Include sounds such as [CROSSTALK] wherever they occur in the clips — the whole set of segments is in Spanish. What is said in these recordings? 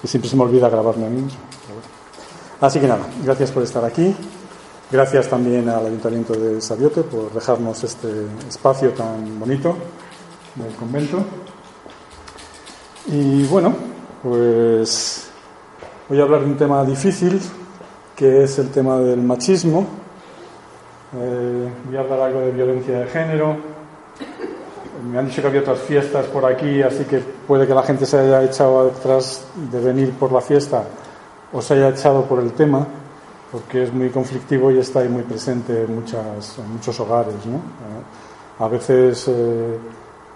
que siempre se me olvida grabarme a mí. Así que nada, gracias por estar aquí. Gracias también al Ayuntamiento de Sabiote por dejarnos este espacio tan bonito del convento. Y bueno, pues voy a hablar de un tema difícil, que es el tema del machismo. Eh, voy a hablar algo de violencia de género. Me han dicho que había otras fiestas por aquí, así que puede que la gente se haya echado atrás de venir por la fiesta o se haya echado por el tema porque es muy conflictivo y está ahí muy presente en, muchas, muchos hogares. ¿no? Eh, a veces eh,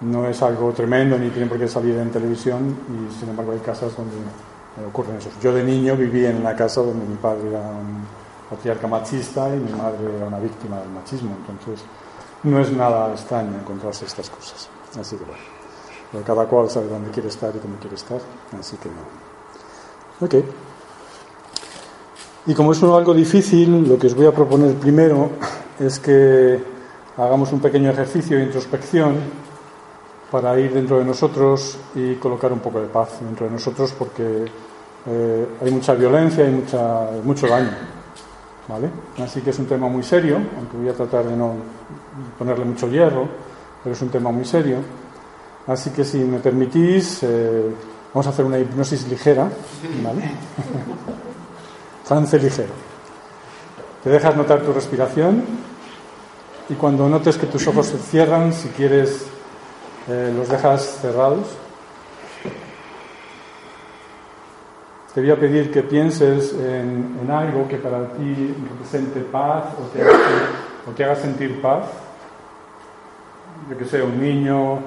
no es algo tremendo ni tiene por qué salir en televisión y sin embargo hay casas donde ocurren eso. Yo de niño viví en una casa donde mi padre era un patriarca machista y mi madre era una víctima del machismo, entonces no es nada extraño encontrarse estas cosas. Así que bueno, cada cual sabe dónde quiere estar y cómo quiere estar, así que no. Ok. Y como es algo difícil, lo que os voy a proponer primero es que hagamos un pequeño ejercicio de introspección para ir dentro de nosotros y colocar un poco de paz dentro de nosotros porque eh, hay mucha violencia y mucha, mucho daño. ¿Vale? Así que es un tema muy serio, aunque voy a tratar de no ponerle mucho hierro, pero es un tema muy serio. Así que si me permitís, eh, vamos a hacer una hipnosis ligera. ¿vale? [LAUGHS] trance ligero. Te dejas notar tu respiración y cuando notes que tus ojos se cierran, si quieres, eh, los dejas cerrados. Te voy a pedir que pienses en, algo que para ti represente paz o te, haga, sentir paz. Yo que sé, un niño,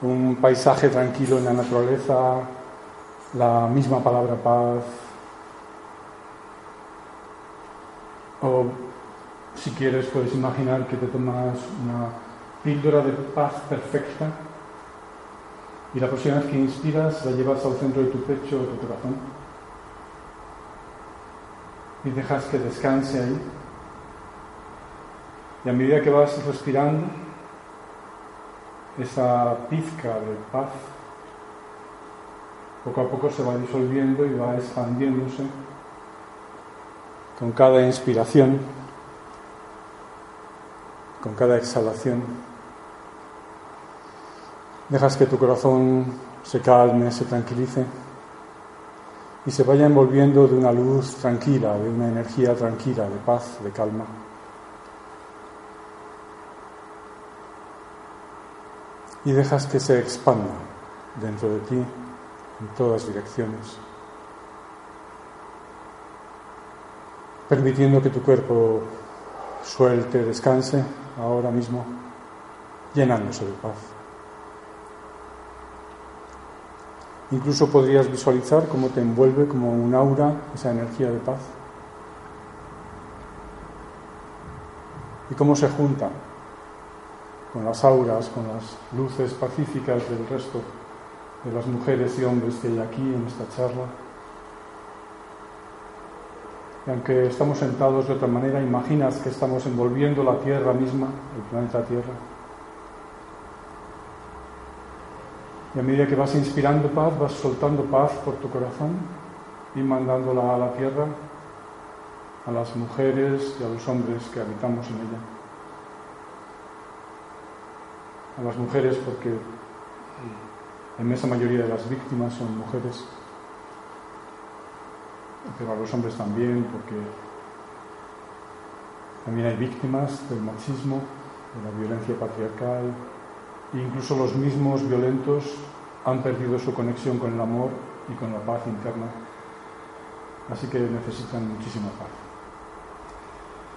un paisaje tranquilo en la naturaleza, la misma palabra paz, O si quieres puedes imaginar que te tomas una píldora de paz perfecta y la próxima vez que inspiras la llevas al centro de tu pecho o tu corazón y dejas que descanse ahí. Y a medida que vas respirando, esa pizca de paz poco a poco se va disolviendo y va expandiéndose con cada inspiración, con cada exhalación. Dejas que tu corazón se calme, se tranquilice y se vaya envolviendo de una luz tranquila, de una energía tranquila, de paz, de calma. Y dejas que se expanda dentro de ti en todas direcciones. permitiendo que tu cuerpo suelte, descanse ahora mismo, llenándose de paz. Incluso podrías visualizar cómo te envuelve como un aura esa energía de paz y cómo se junta con las auras, con las luces pacíficas del resto de las mujeres y hombres que hay aquí en esta charla. Y aunque estamos sentados de otra manera, imaginas que estamos envolviendo la Tierra misma, el planeta Tierra. Y a medida que vas inspirando paz, vas soltando paz por tu corazón y mandándola a la Tierra, a las mujeres y a los hombres que habitamos en ella. A las mujeres porque en esa mayoría de las víctimas son mujeres pero a los hombres también, porque también hay víctimas del machismo, de la violencia patriarcal, incluso los mismos violentos han perdido su conexión con el amor y con la paz interna, así que necesitan muchísima paz.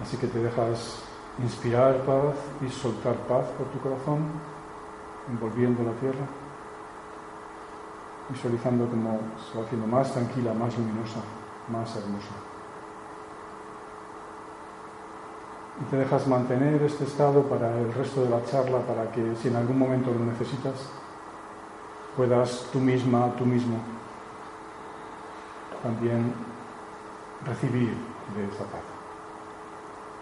Así que te dejas inspirar paz y soltar paz por tu corazón, envolviendo la tierra, visualizando como se va haciendo más tranquila, más luminosa más hermosa. Y te dejas mantener este estado para el resto de la charla, para que si en algún momento lo necesitas, puedas tú misma, tú mismo, también recibir de esa paz.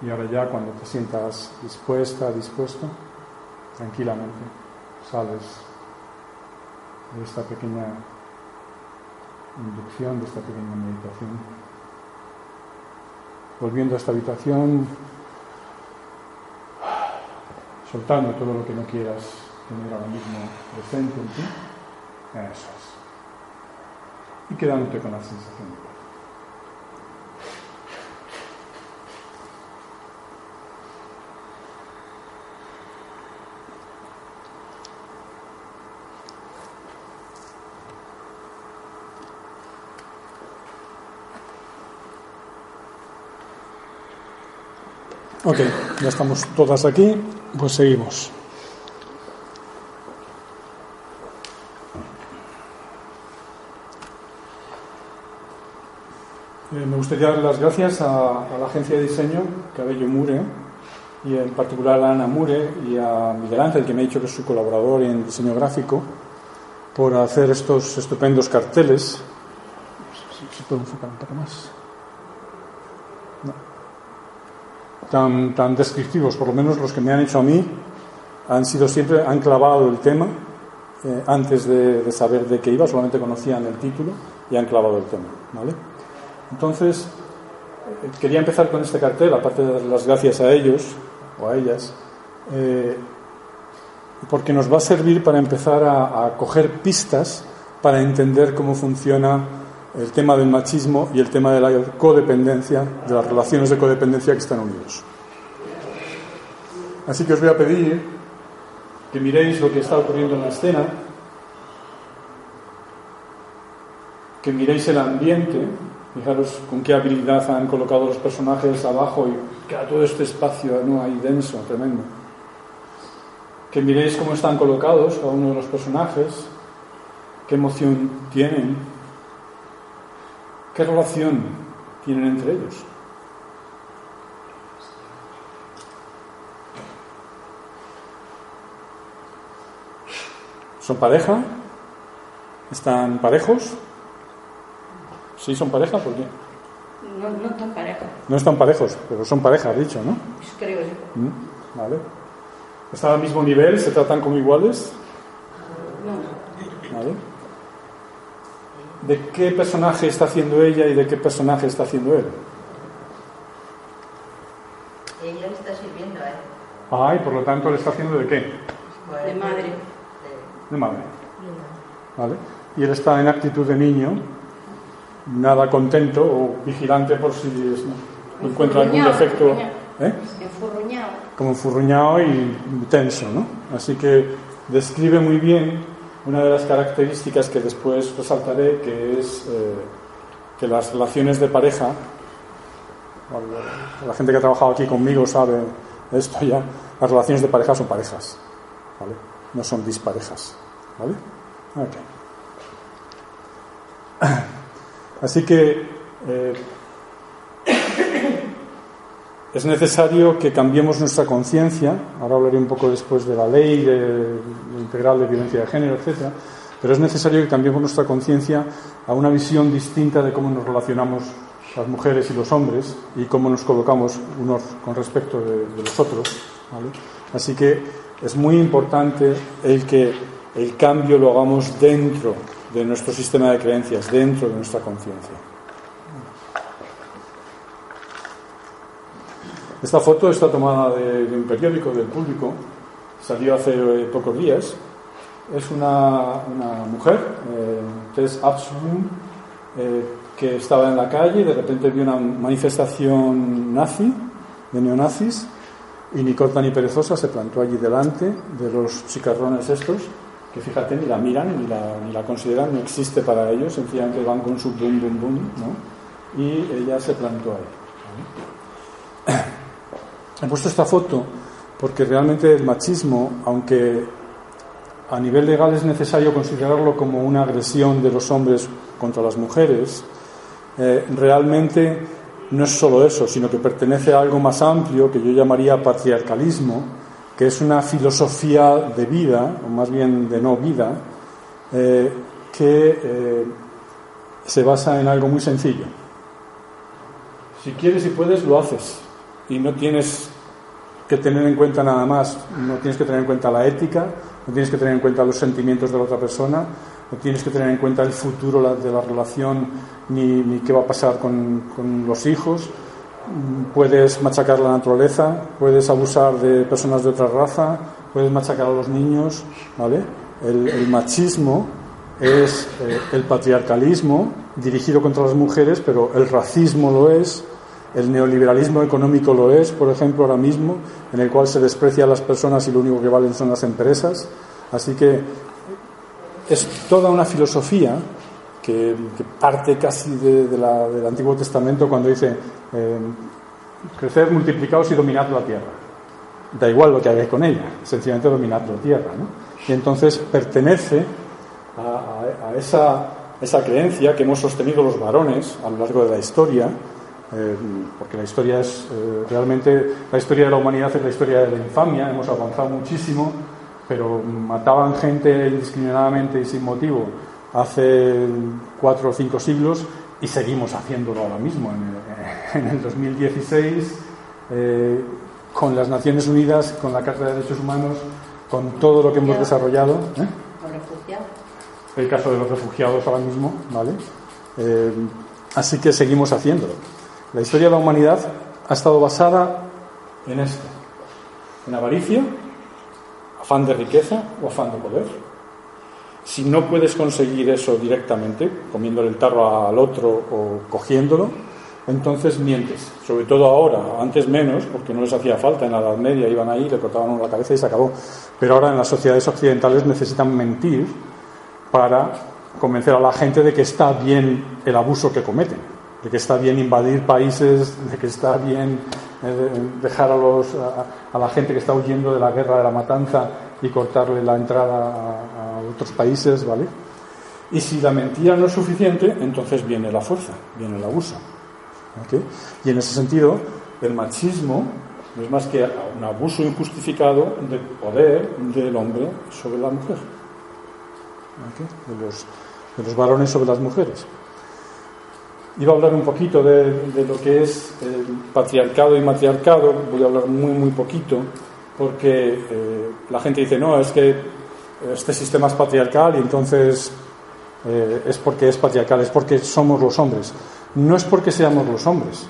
Y ahora ya cuando te sientas dispuesta, dispuesto, tranquilamente sales de esta pequeña inducción de esta pequeña meditación. Volviendo a esta habitación, soltando todo lo que no quieras tener ahora mismo presente en ti. Eso es. Y quedándote con la sensación de Ok, ya estamos todas aquí, pues seguimos. Eh, me gustaría dar las gracias a, la agencia de diseño Cabello Mure y en particular a Ana Mure y a Miguel Ángel, que me ha dicho que es su colaborador en diseño gráfico, por hacer estos estupendos carteles. Si puedo enfocar un poco más. Tan, tan descriptivos, por lo menos los que me han hecho a mí, han sido siempre, han clavado el tema eh, antes de, saber de qué iba, solamente conocían el título y han clavado el tema. ¿vale? Entonces, eh, quería empezar con este cartel, aparte de dar las gracias a ellos o a ellas, eh, porque nos va a servir para empezar a, a coger pistas para entender cómo funciona el tema del machismo y el tema de la codependencia, de las relaciones de codependencia que están unidos. Así que os voy a pedir que miréis lo que está ocurriendo en la escena, que miréis el ambiente, fijaros con qué habilidad han colocado los personajes abajo y queda todo este espacio ¿no? ahí denso, tremendo. Que miréis cómo están colocados cada uno de los personajes, qué emoción tienen, ¿Qué relación tienen entre ellos? ¿Son pareja? ¿Están parejos? ¿Sí son pareja? ¿Por qué? No, no están pareja. No están parejos, pero son pareja, has dicho, ¿no? Creo sí. Mm, vale. ¿Están al mismo nivel? ¿Se tratan como iguales? No. Vale de qué personaje está haciendo ella y de qué personaje está haciendo él. Ella le está sirviendo a él. Ah, y por lo tanto le está haciendo de qué? De madre. De madre. ¿Vale? Y él está en actitud de niño, nada contento o vigilante por si encuentra algún defecto. ¿eh? Enfurruñado. Como enfurruñado y tenso, ¿no? Así que describe muy bien una de las características que después resaltaré, que es eh, que las relaciones de pareja, la gente que ha trabajado aquí conmigo sabe esto ya, las relaciones de pareja son parejas, ¿vale? no son disparejas. ¿vale? [COUGHS] Así que eh, es necesario que cambiemos nuestra conciencia, ahora hablaré un poco después de la ley de, integral de violencia de género, etc., pero es necesario que cambiemos nuestra conciencia a una visión distinta de cómo nos relacionamos las mujeres y los hombres y cómo nos colocamos unos con respecto de, los otros. Así que es muy importante el que el cambio lo hagamos dentro de nuestro sistema de creencias, dentro de nuestra conciencia. Esta foto está tomada de, un periódico del público, salió hace eh, pocos días. Es una, mujer, eh, Tess Absalom, eh, que estaba en la calle y de repente vio una manifestación nazi, de neonazis, y ni corta ni perezosa se plantó allí delante de los chicarrones estos, que fíjate, ni la miran, ni la, consideran, no existe para ellos, sencillamente van con su boom, boom, boom, ¿no? Y ella se plantó ahí. He puesto esta foto porque realmente el machismo, aunque a nivel legal es necesario considerarlo como una agresión de los hombres contra las mujeres, eh, realmente no es solo eso, sino que pertenece a algo más amplio que yo llamaría patriarcalismo, que es una filosofía de vida, o más bien de no vida, eh, que eh, se basa en algo muy sencillo. Si quieres y puedes, lo haces y no tienes que tener en cuenta nada más, no tienes que tener en cuenta la ética, no tienes que tener en cuenta los sentimientos de la otra persona, no tienes que tener en cuenta el futuro de la relación ni, ni qué va a pasar con, con los hijos. Puedes machacar la naturaleza, puedes abusar de personas de otra raza, puedes machacar a los niños, ¿vale? El, machismo es eh, el patriarcalismo dirigido contra las mujeres, pero el racismo lo es, el neoliberalismo económico lo es, por ejemplo, ahora mismo, en el cual se desprecia a las personas y lo único que valen son las empresas. Así que es toda una filosofía que, parte casi del Antiguo Testamento cuando dice eh, crecer, multiplicados y dominad la tierra. Da igual lo que hagáis con ella, sencillamente dominad la tierra. Y entonces pertenece a, esa creencia que hemos sostenido los varones a lo largo de la historia, eh, porque la historia es eh, realmente la historia de la humanidad es la historia de la infamia, hemos avanzado muchísimo, pero mataban gente indiscriminadamente y sin motivo hace cuatro o cinco siglos y seguimos haciéndolo ahora mismo en el, [LAUGHS] 2016 eh, con las Naciones Unidas, con la Carta de Derechos Humanos, con todo lo que hemos desarrollado. El caso de los refugiados ahora mismo, ¿vale? así que seguimos haciéndolo. La historia de la humanidad ha estado basada en esto, en avaricia, afán de riqueza o afán de poder. Si no puedes conseguir eso directamente, comiéndole el tarro al otro o cogiéndolo, entonces mientes. Sobre todo ahora, antes menos, porque no les hacía falta. En la Edad Media iban ahí, le cortaban la cabeza y se acabó. Pero ahora en las sociedades occidentales necesitan mentir para convencer a la gente de que está bien el abuso que cometen de que está bien invadir países, de que está bien eh, dejar a, los, a, la gente que está huyendo de la guerra, de la matanza y cortarle la entrada a, otros países, ¿vale? Y si la mentira no es suficiente, entonces viene la fuerza, viene el abuso. Y en ese sentido, el machismo no es más que un abuso injustificado del poder del hombre sobre la mujer, de, los, de los varones sobre las mujeres. Iba a hablar un poquito de, lo que es el patriarcado y matriarcado, voy a hablar muy, muy poquito, porque eh, la gente dice, no, es que este sistema es patriarcal y entonces eh, es porque es patriarcal, es porque somos los hombres. No es porque seamos los hombres,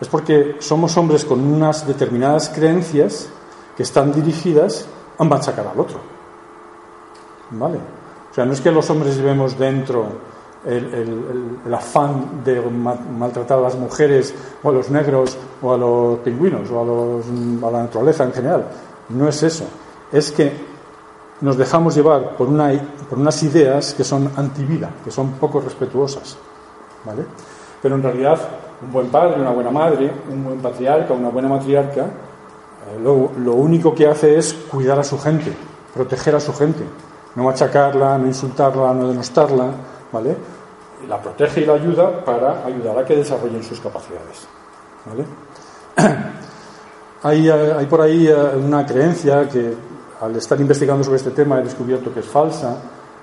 es porque somos hombres con unas determinadas creencias que están dirigidas a machacar al otro. ¿Vale? O sea, no es que los hombres llevemos dentro el, afán de maltratar a las mujeres o a los negros o a los pingüinos o a, los, a la naturaleza en general. No es eso. Es que nos dejamos llevar por, una, por unas ideas que son antivida, que son poco respetuosas. ¿vale? Pero en realidad, un buen padre, una buena madre, un buen patriarca, una buena matriarca, eh, lo, lo único que hace es cuidar a su gente, proteger a su gente, no machacarla, no insultarla, no denostarla, ¿vale? La protege y la ayuda para ayudar a que desarrollen sus capacidades. [CLEARS THROAT] Hay, eh, hay, por ahí eh, una creencia que al estar investigando sobre este tema he descubierto que es falsa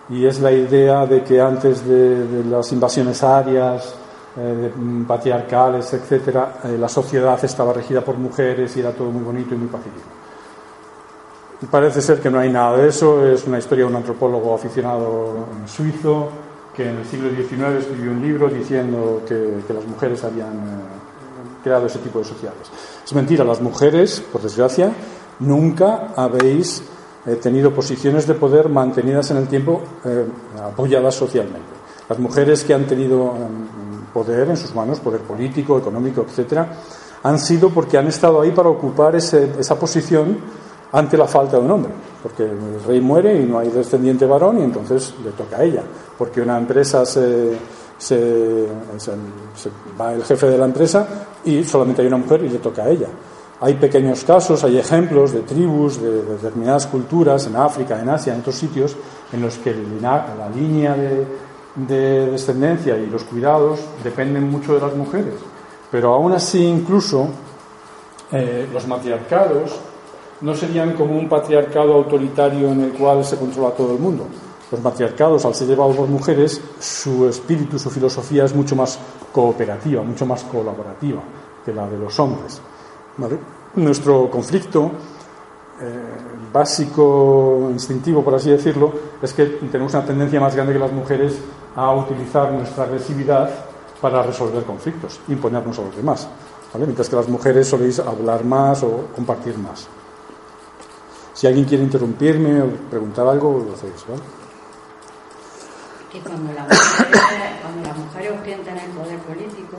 y es la idea de que antes de, las invasiones arias, eh, mm, patriarcales, etcétera, la sociedad estaba regida por mujeres y era todo muy bonito y muy pacífico. Parece ser que no hay nada de eso, es una historia de un antropólogo aficionado suizo que en el siglo XIX escribió un libro diciendo que, las mujeres habían eh, creado ese tipo de sociedades. Es mentira, las mujeres, por desgracia, nunca habéis eh, tenido posiciones de poder mantenidas en el tiempo eh, apoyadas socialmente. Las mujeres que han tenido poder en sus manos, poder político, económico, etcétera, han sido porque han estado ahí para ocupar esa posición ante la falta de un hombre, porque el rey muere y no hay descendiente varón y entonces le toca a ella, porque una empresa se, va el jefe de la empresa y solamente hay una mujer y le toca a ella. Hay pequeños casos, hay ejemplos de tribus, de, determinadas culturas en África, en Asia, en otros sitios, en los que la línea de, de descendencia y los cuidados dependen mucho de las mujeres. Pero aún así, incluso eh, los matriarcados no serían como un patriarcado autoritario en el cual se controla todo el mundo. Los matriarcados, al ser llevados por mujeres, su espíritu, su filosofía es mucho más cooperativa, mucho más colaborativa que la de los hombres. Nuestro conflicto básico, instintivo, por así decirlo, es que tenemos una tendencia más grande que las mujeres a utilizar nuestra agresividad para resolver conflictos, imponernos a los demás. Mientras que las mujeres soléis hablar más o compartir más. Si alguien quiere interrumpirme o preguntar algo, lo hacéis, ¿vale? Que cuando las mujeres, cuando mujeres ostentan el poder político,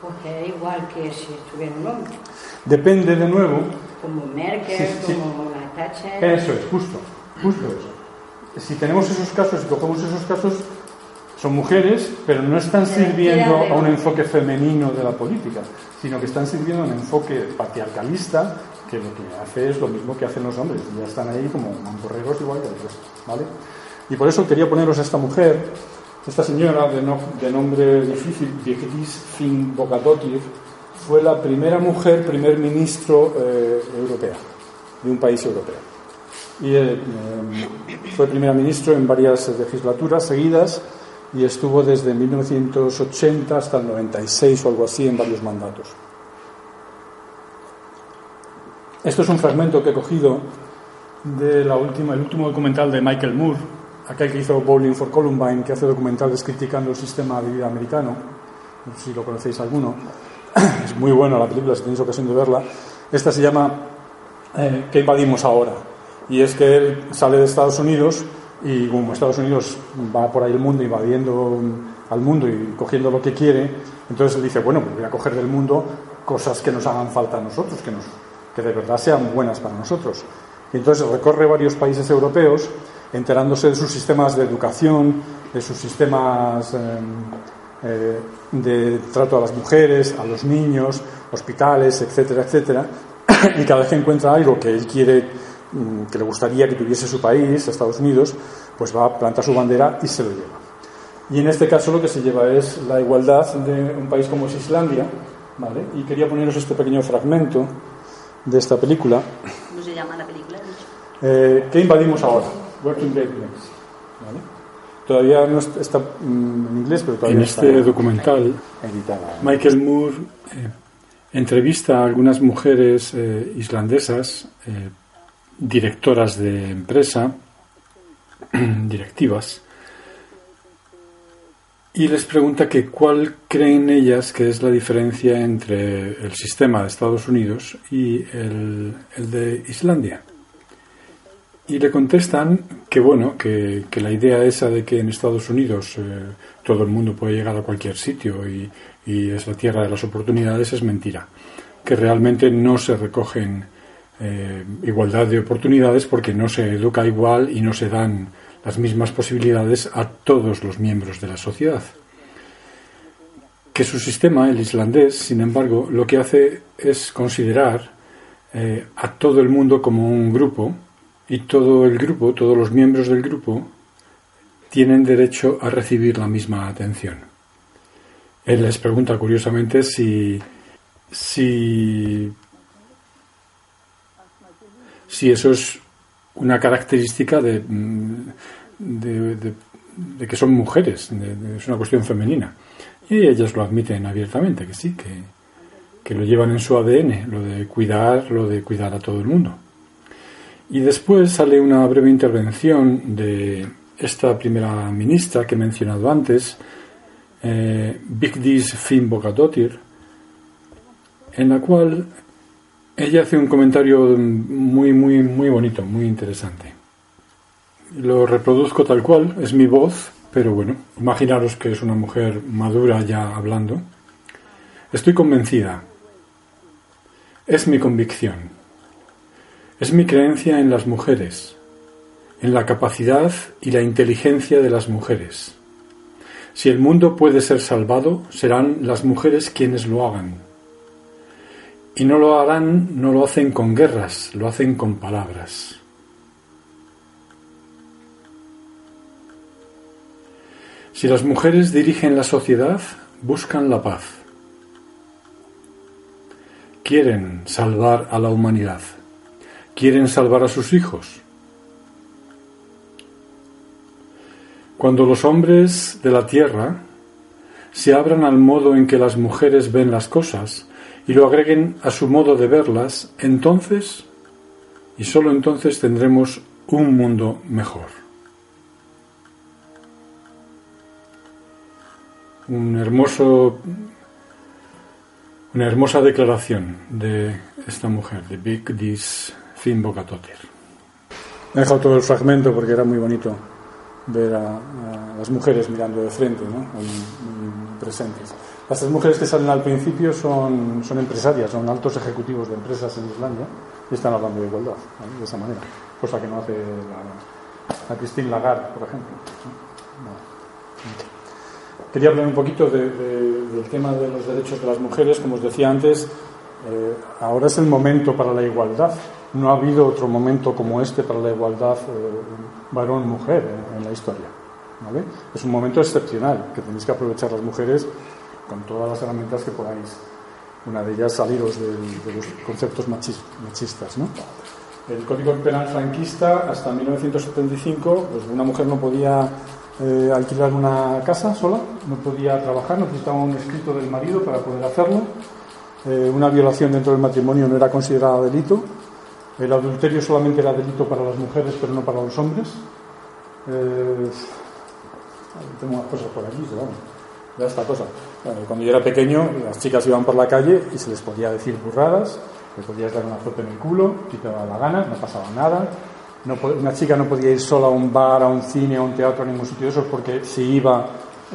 pues es igual que si estuviera un hombre. Depende de nuevo. Como Merkel, como la Thatcher. Eso es, justo, justo eso. Si tenemos esos casos, si cogemos esos casos, son mujeres, pero no están sirviendo a un enfoque femenino de la política, sino que están sirviendo a un enfoque patriarcalista que lo que hace es lo mismo que hacen los hombres, ya están ahí como mamporreros igual que ellos, ¿vale? Y por eso quería poneros a esta mujer, esta señora de, de nombre difícil, Vigdis Finn Bogadotir, fue la primera mujer primer ministro eh, europea, de un país europeo. Y eh, fue primer ministro en varias legislaturas seguidas y estuvo desde 1980 hasta el 96 o algo así en varios mandatos. Esto es un fragmento que he cogido del último documental de Michael Moore, aquel que hizo Bowling for Columbine, que hace documentales criticando el sistema de vida americano. No sé si lo conocéis alguno. [CLEARS THROAT] Es muy buena la película, si tenéis ocasión de verla. Esta se llama eh, ¿Qué invadimos ahora? Y es que él sale de Estados Unidos y como Estados Unidos va por ahí el mundo invadiendo al mundo y cogiendo lo que quiere, entonces él dice, bueno, pues voy a coger del mundo cosas que nos hagan falta a nosotros, que, nos, que de verdad sean buenas para nosotros. Y entonces recorre varios países europeos enterándose de sus sistemas de educación, de sus sistemas em, eh, de trato a las mujeres, a los niños, hospitales, etcétera, etcétera, [CLEARS THROAT] y cada vez que encuentra algo que él quiere Mm, que le gustaría que tuviese su país, Estados Unidos, pues va a plantar su bandera y se lo lleva. Y en este caso lo que se lleva es la igualdad de un país como es Islandia, ¿vale? Y quería poneros este pequeño fragmento de esta película. ¿Cómo se llama la película? Eh, ¿Qué invadimos ahora? Working Dead ¿vale? Todavía no está mm, en inglés, pero todavía En este documental, editada. Michael Moore eh, entrevista a algunas mujeres eh, islandesas directoras de empresa, [CLEARS THROAT] directivas, y les pregunta que cuál creen ellas que es la diferencia entre el sistema de Estados Unidos y el, de Islandia. Y le contestan que bueno, que, la idea esa de que en Estados Unidos eh, todo el mundo puede llegar a cualquier sitio y, y es la tierra de las oportunidades es mentira, que realmente no se recogen eh, igualdad de oportunidades porque no se educa igual y no se dan las mismas posibilidades a todos los miembros de la sociedad. Que su sistema, el islandés, sin embargo, lo que hace es considerar eh, a todo el mundo como un grupo y todo el grupo, todos los miembros del grupo, tienen derecho a recibir la misma atención. Él les pregunta curiosamente si, si si eso es una característica de, mm, de, que son mujeres, es una cuestión femenina. Y ellas lo admiten abiertamente, que sí, que, que lo llevan en su ADN, lo de cuidar, lo de cuidar a todo el mundo. Y después sale una breve intervención de esta primera ministra que he mencionado antes, eh, Vigdis Finnbogadottir, en la cual ella hace un comentario muy, muy, muy bonito, muy interesante. Lo reproduzco tal cual, es mi voz, pero bueno, imaginaros que es una mujer madura ya hablando. Estoy convencida. Es mi convicción. Es mi creencia en las mujeres, en la capacidad y la inteligencia de las mujeres. Si el mundo puede ser salvado, serán las mujeres quienes lo hagan y no lo harán, no lo hacen con guerras, lo hacen con palabras. Si las mujeres dirigen la sociedad, buscan la paz. Quieren salvar a la humanidad. Quieren salvar a sus hijos. Cuando los hombres de la tierra se abran al modo en que las mujeres ven las cosas, y lo agreguen a su modo de verlas, entonces, y sólo entonces tendremos un mundo mejor. Un hermoso, una hermosa declaración de esta mujer, de Big Dis Finnbogadottir. He dejado todo el fragmento porque era muy bonito ver a, las mujeres mirando de frente, ¿no? muy presentes. Las tres mujeres que salen al principio son, son empresarias, son altos ejecutivos de empresas en Islandia y están hablando de igualdad, de esa manera, cosa que no hace la, Christine Lagarde, por ejemplo. Quería hablar un poquito del tema de los derechos de las mujeres, como os decía antes, eh, ahora es el momento para la igualdad. No ha habido otro momento como este para la igualdad eh, varón-mujer en, la historia. Es un momento excepcional que tenéis que aprovechar las mujeres con todas las herramientas que podáis. Una de ellas saliros de, los conceptos machistas. El Código Penal franquista, hasta 1975, pues una mujer no podía eh, alquilar una casa sola, no podía trabajar, necesitaba un escrito del marido para poder hacerlo. Eh, una violación dentro del matrimonio no era considerada delito. El adulterio solamente era delito para las mujeres, pero no para los hombres. Eh, tengo unas cosas por aquí, pero esta cosa. cuando yo era pequeño, las chicas iban por la calle y se les podía decir burradas, les podías dar una foto en el culo, si te daba la gana, no pasaba nada. No, una chica no podía ir sola a un bar, a un cine, a un teatro, a ningún sitio de esos, porque si iba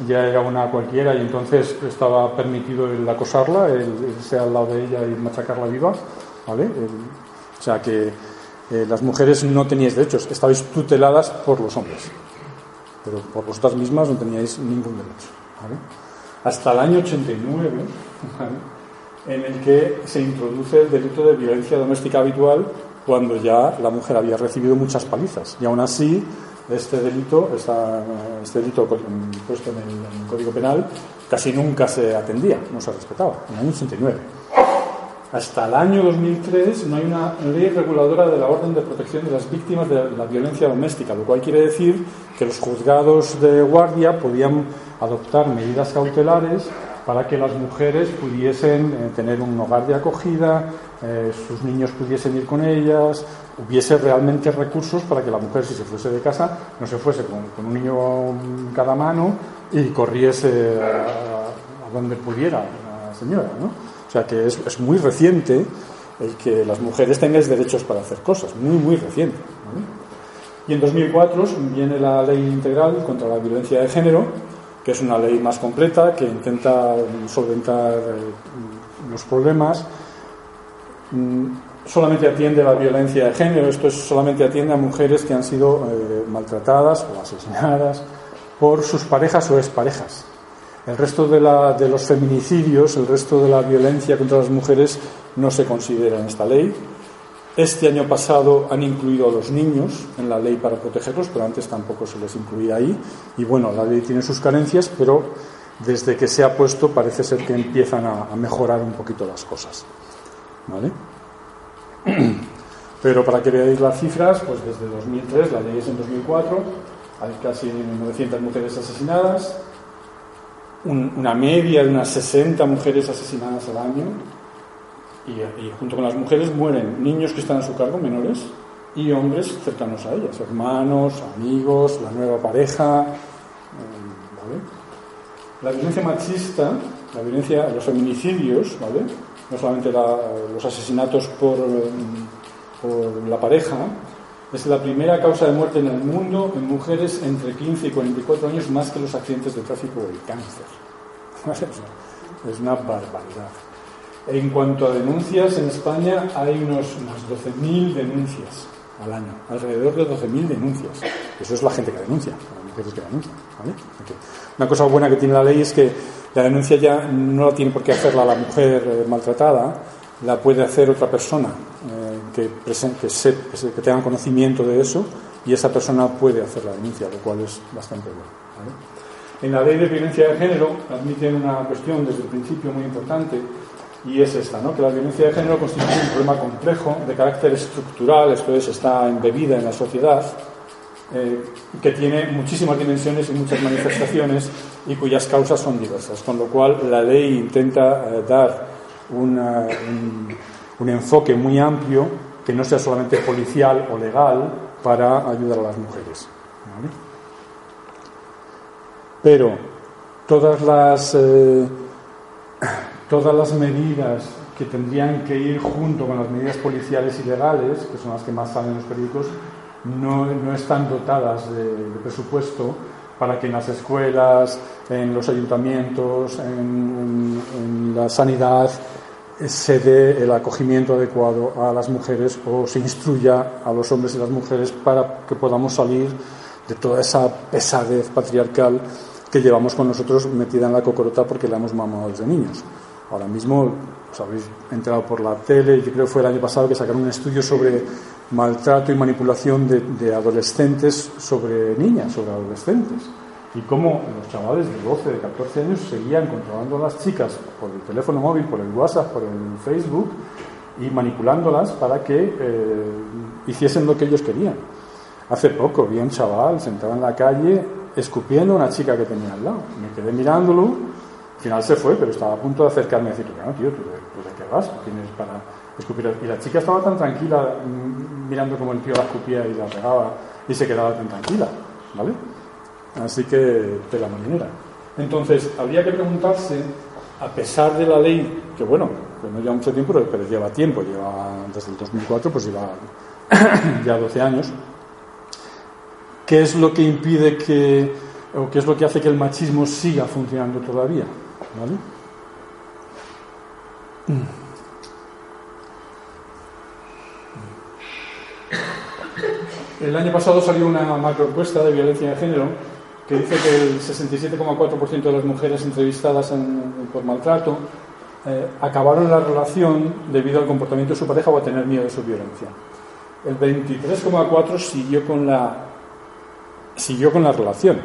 ya era una cualquiera y entonces estaba permitido el acosarla, el irse al lado de ella y machacarla viva. ¿vale? o sea que eh, las mujeres no teníais derechos, estabais tuteladas por los hombres, pero por vosotras mismas no teníais ningún derecho hasta el año 89, en el que se introduce el delito de violencia doméstica habitual cuando ya la mujer había recibido muchas palizas. Y aún así, este delito, este delito puesto en el, Código Penal, casi nunca se atendía, no se respetaba, en el año 89. Hasta el año 2003 no hay una ley reguladora de la orden de protección de las víctimas de la violencia doméstica, lo cual quiere decir que los juzgados de guardia podían adoptar medidas cautelares para que las mujeres pudiesen eh, tener un hogar de acogida, eh, sus niños pudiesen ir con ellas, hubiese realmente recursos para que la mujer, si se fuese de casa, no se fuese con, un niño en cada mano y corriese a, donde pudiera la señora. ¿no? O sea que es, muy reciente el que las mujeres tengan derechos para hacer cosas, muy, muy reciente. Y en 2004 viene la ley integral contra la violencia de género, que es una ley más completa, que intenta solventar eh, los problemas. Mm, solamente atiende la violencia de género, esto es, solamente atiende a mujeres que han sido eh, maltratadas o asesinadas por sus parejas o exparejas. El resto de, la, de los feminicidios, el resto de la violencia contra las mujeres no se considera en esta ley este año pasado han incluido a los niños en la ley para protegerlos, pero antes tampoco se les incluía ahí. Y bueno, la ley tiene sus carencias, pero desde que se ha puesto parece ser que empiezan a, mejorar un poquito las cosas. ¿Vale? [CLEARS THROAT] Pero para que veáis las cifras, pues desde 2003, la ley es en 2004, hay casi 900 mujeres asesinadas, una media de unas 60 mujeres asesinadas al año, y, junto con las mujeres mueren niños que están a su cargo, menores, y hombres cercanos a ellas, hermanos, amigos, la nueva pareja. Eh, la violencia machista, la violencia, los feminicidios, ¿vale? no solamente los asesinatos por, por la pareja, es la primera causa de muerte en el mundo en mujeres entre 15 y 44 años más que los accidentes de tráfico [LAUGHS] o el cáncer. Es una barbaridad. En cuanto a denuncias, en España hay unos, unas 12.000 denuncias al año, alrededor de 12.000 denuncias. Eso es la gente que denuncia, las mujeres que denuncian. Una cosa buena que tiene la ley es que la denuncia ya no la tiene por qué hacerla la mujer eh, maltratada, la puede hacer otra persona eh, que, que, que, tenga conocimiento de eso y esa persona puede hacer la denuncia, lo cual es bastante bueno. En la ley de violencia de género admiten una cuestión desde el principio muy importante y es esta, ¿no? que la violencia de género constituye un problema complejo de carácter estructural, esto es, está embebida en la sociedad, eh, que tiene muchísimas dimensiones y muchas manifestaciones y cuyas causas son diversas, con lo cual la ley intenta eh, dar un, un, enfoque muy amplio que no sea solamente policial o legal para ayudar a las mujeres. Pero todas las, eh, [COUGHS] todas las medidas que tendrían que ir junto con las medidas policiales y legales, que son las que más salen en los periódicos, no, no están dotadas de, presupuesto para que en las escuelas, en los ayuntamientos, en, en la sanidad, se dé el acogimiento adecuado a las mujeres o se instruya a los hombres y las mujeres para que podamos salir de toda esa pesadez patriarcal que llevamos con nosotros metida en la cocorota porque la hemos mamado desde niños. Ahora mismo os habéis enterado por la tele, yo creo que fue el año pasado que sacaron un estudio sobre maltrato y manipulación de, de adolescentes sobre niñas, sobre adolescentes y cómo los chavales de 12, de 14 años seguían controlando a las chicas por el teléfono móvil, por el WhatsApp, por el Facebook y manipulándolas para que eh, hiciesen lo que ellos querían. Hace poco vi a un chaval sentado en la calle escupiendo a una chica que tenía al lado. Me quedé mirándolo, al final se fue, pero estaba a punto de acercarme y decirle, no, tío, ¿tú de, qué vas? tienes para escupir? Y la chica estaba tan tranquila mm, mirando como el tío la escupía y la pegaba y se quedaba tan tranquila, ¿vale? Así que de la marinera. Entonces, habría que preguntarse, a pesar de la ley, que bueno, que no lleva mucho tiempo, pero lleva tiempo, lleva desde el 2004, pues lleva [COUGHS] ya 12 años, ¿qué es lo que impide que, o qué es lo que hace que el machismo siga funcionando todavía? ¿Vale? El año pasado salió una macro encuesta de violencia de género que dice que el 67,4% de las mujeres entrevistadas por maltrato eh, acabaron la relación debido al comportamiento de su pareja o a tener miedo de su violencia. El 23,4% siguió con la siguió con la relación.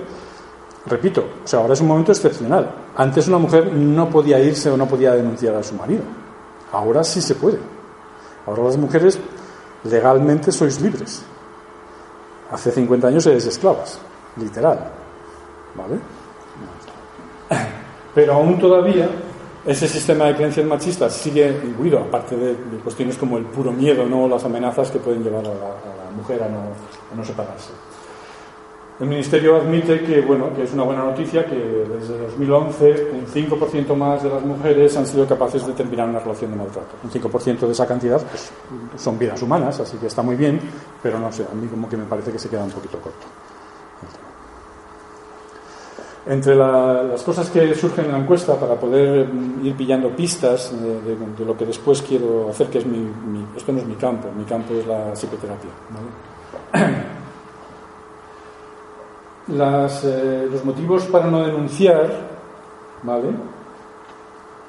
Repito, o sea, ahora es un momento excepcional. Antes una mujer no podía irse o no podía denunciar a su marido. Ahora sí se puede. Ahora las mujeres legalmente sois libres. Hace 50 años eres esclavas, literal. ¿Vale? Pero aún todavía ese sistema de creencias machistas sigue imbuido, aparte de, cuestiones como el puro miedo, no las amenazas que pueden llevar a la, mujer a no, a no, separarse. El Ministerio admite que, bueno, que es una buena noticia que desde 2011 un 5% más de las mujeres han sido capaces de terminar una relación de maltrato. Un 5% de esa cantidad pues, son vidas humanas, así que está muy bien, pero no sé, a mí como que me parece que se queda un poquito corto. Entre las cosas que surgen en la encuesta para poder mm, ir pillando pistas de, lo que después quiero hacer, que es mi, esto no es mi campo, mi campo es la psicoterapia. [CLEARS THROAT] Eh, los motivos para no denunciar, ¿vale?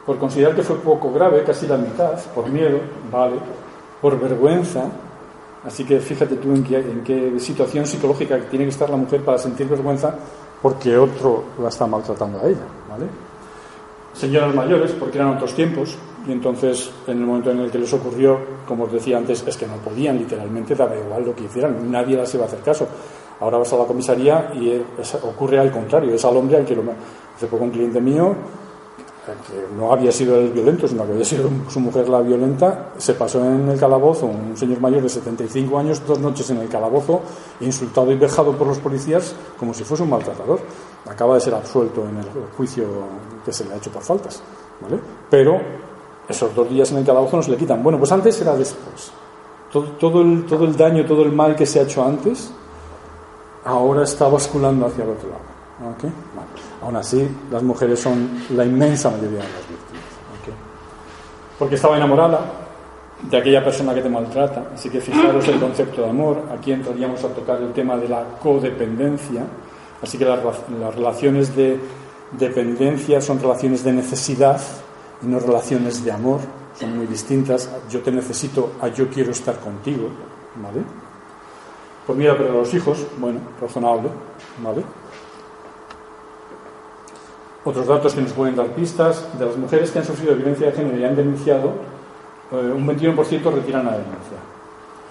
Por considerar que fue poco grave, casi la mitad, por miedo, ¿vale? Por vergüenza, así que fíjate tú en qué, en qué situación psicológica tiene que estar la mujer para sentir vergüenza porque otro la está maltratando a ella, ¿vale? Señoras mayores, porque eran otros tiempos, y entonces en el momento en el que les ocurrió, como os decía antes, es que no podían literalmente, daba igual lo que hicieran, nadie las iba a hacer caso. Ahora vas a la comisaría y ocurre al contrario, es al hombre al que lo... Hace poco un cliente mío que no había sido el violento, sino que había sido su mujer la violenta, se pasó en el calabozo, un señor mayor de 75 años, dos noches en el calabozo, insultado y vejado por los policías como si fuese un maltratador. Acaba de ser absuelto en el juicio que se le ha hecho por faltas. ¿vale? Pero esos dos días en el calabozo no se le quitan. Bueno, pues antes era después. Todo, todo, el, todo el daño, todo el mal que se ha hecho antes, ahora está basculando hacia el otro lado. ¿Okay? Aún así, las mujeres son la inmensa mayoría de las víctimas. Porque estaba enamorada de aquella persona que te maltrata. Así que fijaros el concepto de amor. Aquí entraríamos a tocar el tema de la codependencia. Así que las, relaciones de dependencia son relaciones de necesidad y no relaciones de amor. Son muy distintas. Yo te necesito a yo quiero estar contigo. ¿Vale? Pues mira, pero los hijos, bueno, razonable. ¿Vale? Otros datos que nos pueden dar pistas, de las mujeres que han sufrido violencia de género y han denunciado, eh, un 21% retiran la denuncia.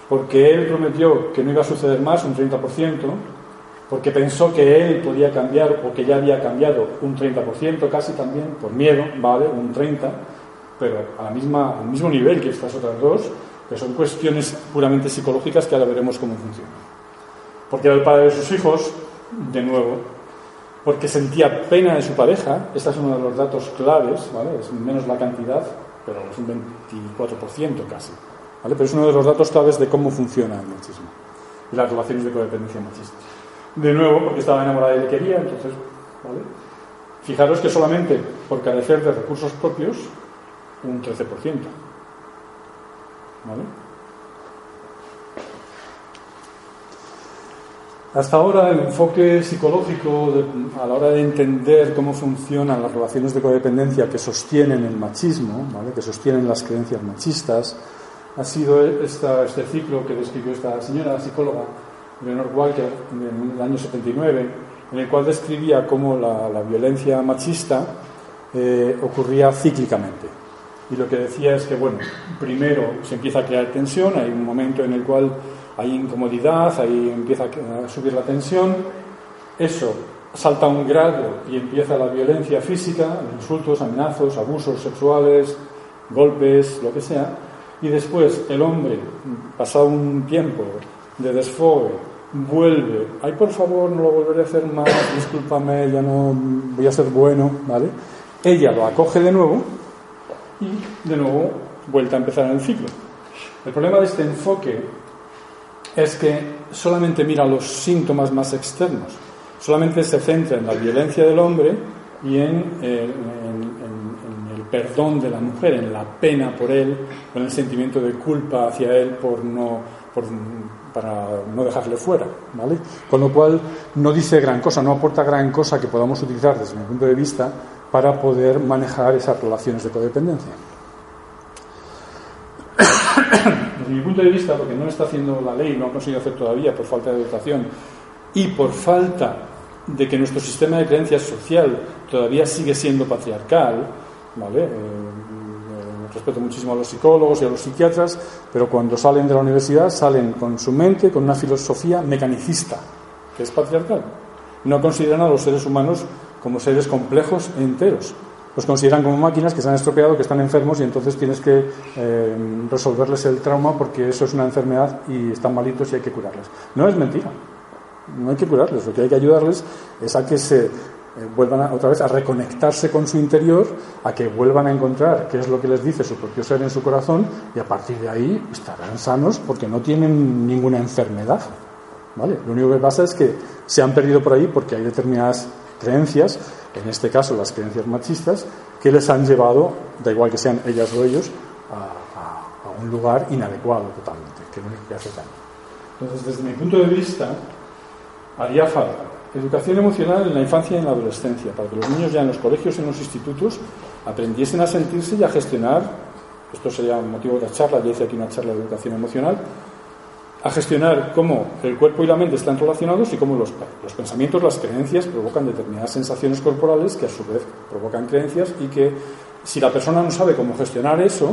Porque él prometió que no iba a suceder más, un 30%, porque pensó que él podía cambiar o que ya había cambiado un 30%, casi también, por miedo, vale, un 30%, pero a la misma, al mismo nivel que estas otras dos, que son cuestiones puramente psicológicas que ahora veremos cómo funcionan. Porque era el padre de sus hijos, de nuevo, porque sentía pena de su pareja, este es uno de los datos claves, ¿vale? es menos la cantidad, pero es un 24% casi, ¿vale? pero es uno de los datos claves de cómo funciona el machismo y las relaciones de codependencia machistas. De nuevo, porque estaba enamorada y le quería, entonces, ¿vale? Fijaros que solamente por carecer de recursos propios, un 13%. ¿Vale? Hasta ahora el enfoque psicológico a la hora de entender cómo funcionan las relaciones de codependencia que sostienen el machismo, que sostienen las creencias machistas, ha sido este ciclo que describió esta señora psicóloga, Leonor Walker, en el año 79, en el cual describía cómo la, violencia machista eh, ocurría cíclicamente. Y lo que decía es que, bueno, primero se empieza a crear tensión, hay un momento en el cual hay incomodidad, ahí empieza a subir la tensión, eso salta un grado y empieza la violencia física, insultos, amenazos, abusos sexuales, golpes, lo que sea, y después el hombre, pasado un tiempo de desfogue, vuelve, ay por favor, no lo volveré a hacer más, discúlpame, ya no voy a ser bueno, ¿vale? Ella lo acoge de nuevo y de nuevo vuelta a empezar el ciclo. El problema de este enfoque es que solamente mira los síntomas más externos, solamente se centra en la violencia del hombre y en, eh, en, el perdón de la mujer, en la pena por él, con el sentimiento de culpa hacia él por no, por, para no dejarle fuera, ¿vale? Con lo cual no dice gran cosa, no aporta gran cosa que podamos utilizar desde mi punto de vista para poder manejar esas relaciones de codependencia. Desde mi punto de vista, porque no está haciendo la ley, no ha conseguido hacer todavía por falta de educación y por falta de que nuestro sistema de creencias social todavía sigue siendo patriarcal, ¿vale? Eh, respeto muchísimo a los psicólogos y a los psiquiatras, pero cuando salen de la universidad salen con su mente, con una filosofía mecanicista, que es patriarcal. No consideran a los seres humanos como seres complejos e enteros. Los consideran como máquinas que se han estropeado, que están enfermos y entonces tienes que eh, resolverles el trauma porque eso es una enfermedad y están malitos y hay que curarles. No es mentira. No hay que curarles. Lo que hay que ayudarles es a que se eh, vuelvan otra vez a reconectarse con su interior, a que vuelvan a encontrar qué es lo que les dice su propio ser en su corazón y a partir de ahí estarán sanos porque no tienen ninguna enfermedad. ¿Vale? Lo único que pasa es que se han perdido por ahí porque hay determinadas creencias, en este caso las creencias machistas, que les han llevado, da igual que sean ellas o ellos, a, un lugar inadecuado totalmente, que lo único que hace daño. Entonces, desde mi punto de vista, haría falta Educación emocional en la infancia y en la adolescencia, para que los niños ya en los colegios y en los institutos aprendiesen a sentirse y a gestionar, esto sería un motivo de la charla, ya hice aquí una charla de educación emocional, a gestionar cómo el cuerpo y la mente están relacionados y cómo los, los pensamientos, las creencias provocan determinadas sensaciones corporales que a su vez provocan creencias y que si la persona no sabe cómo gestionar eso,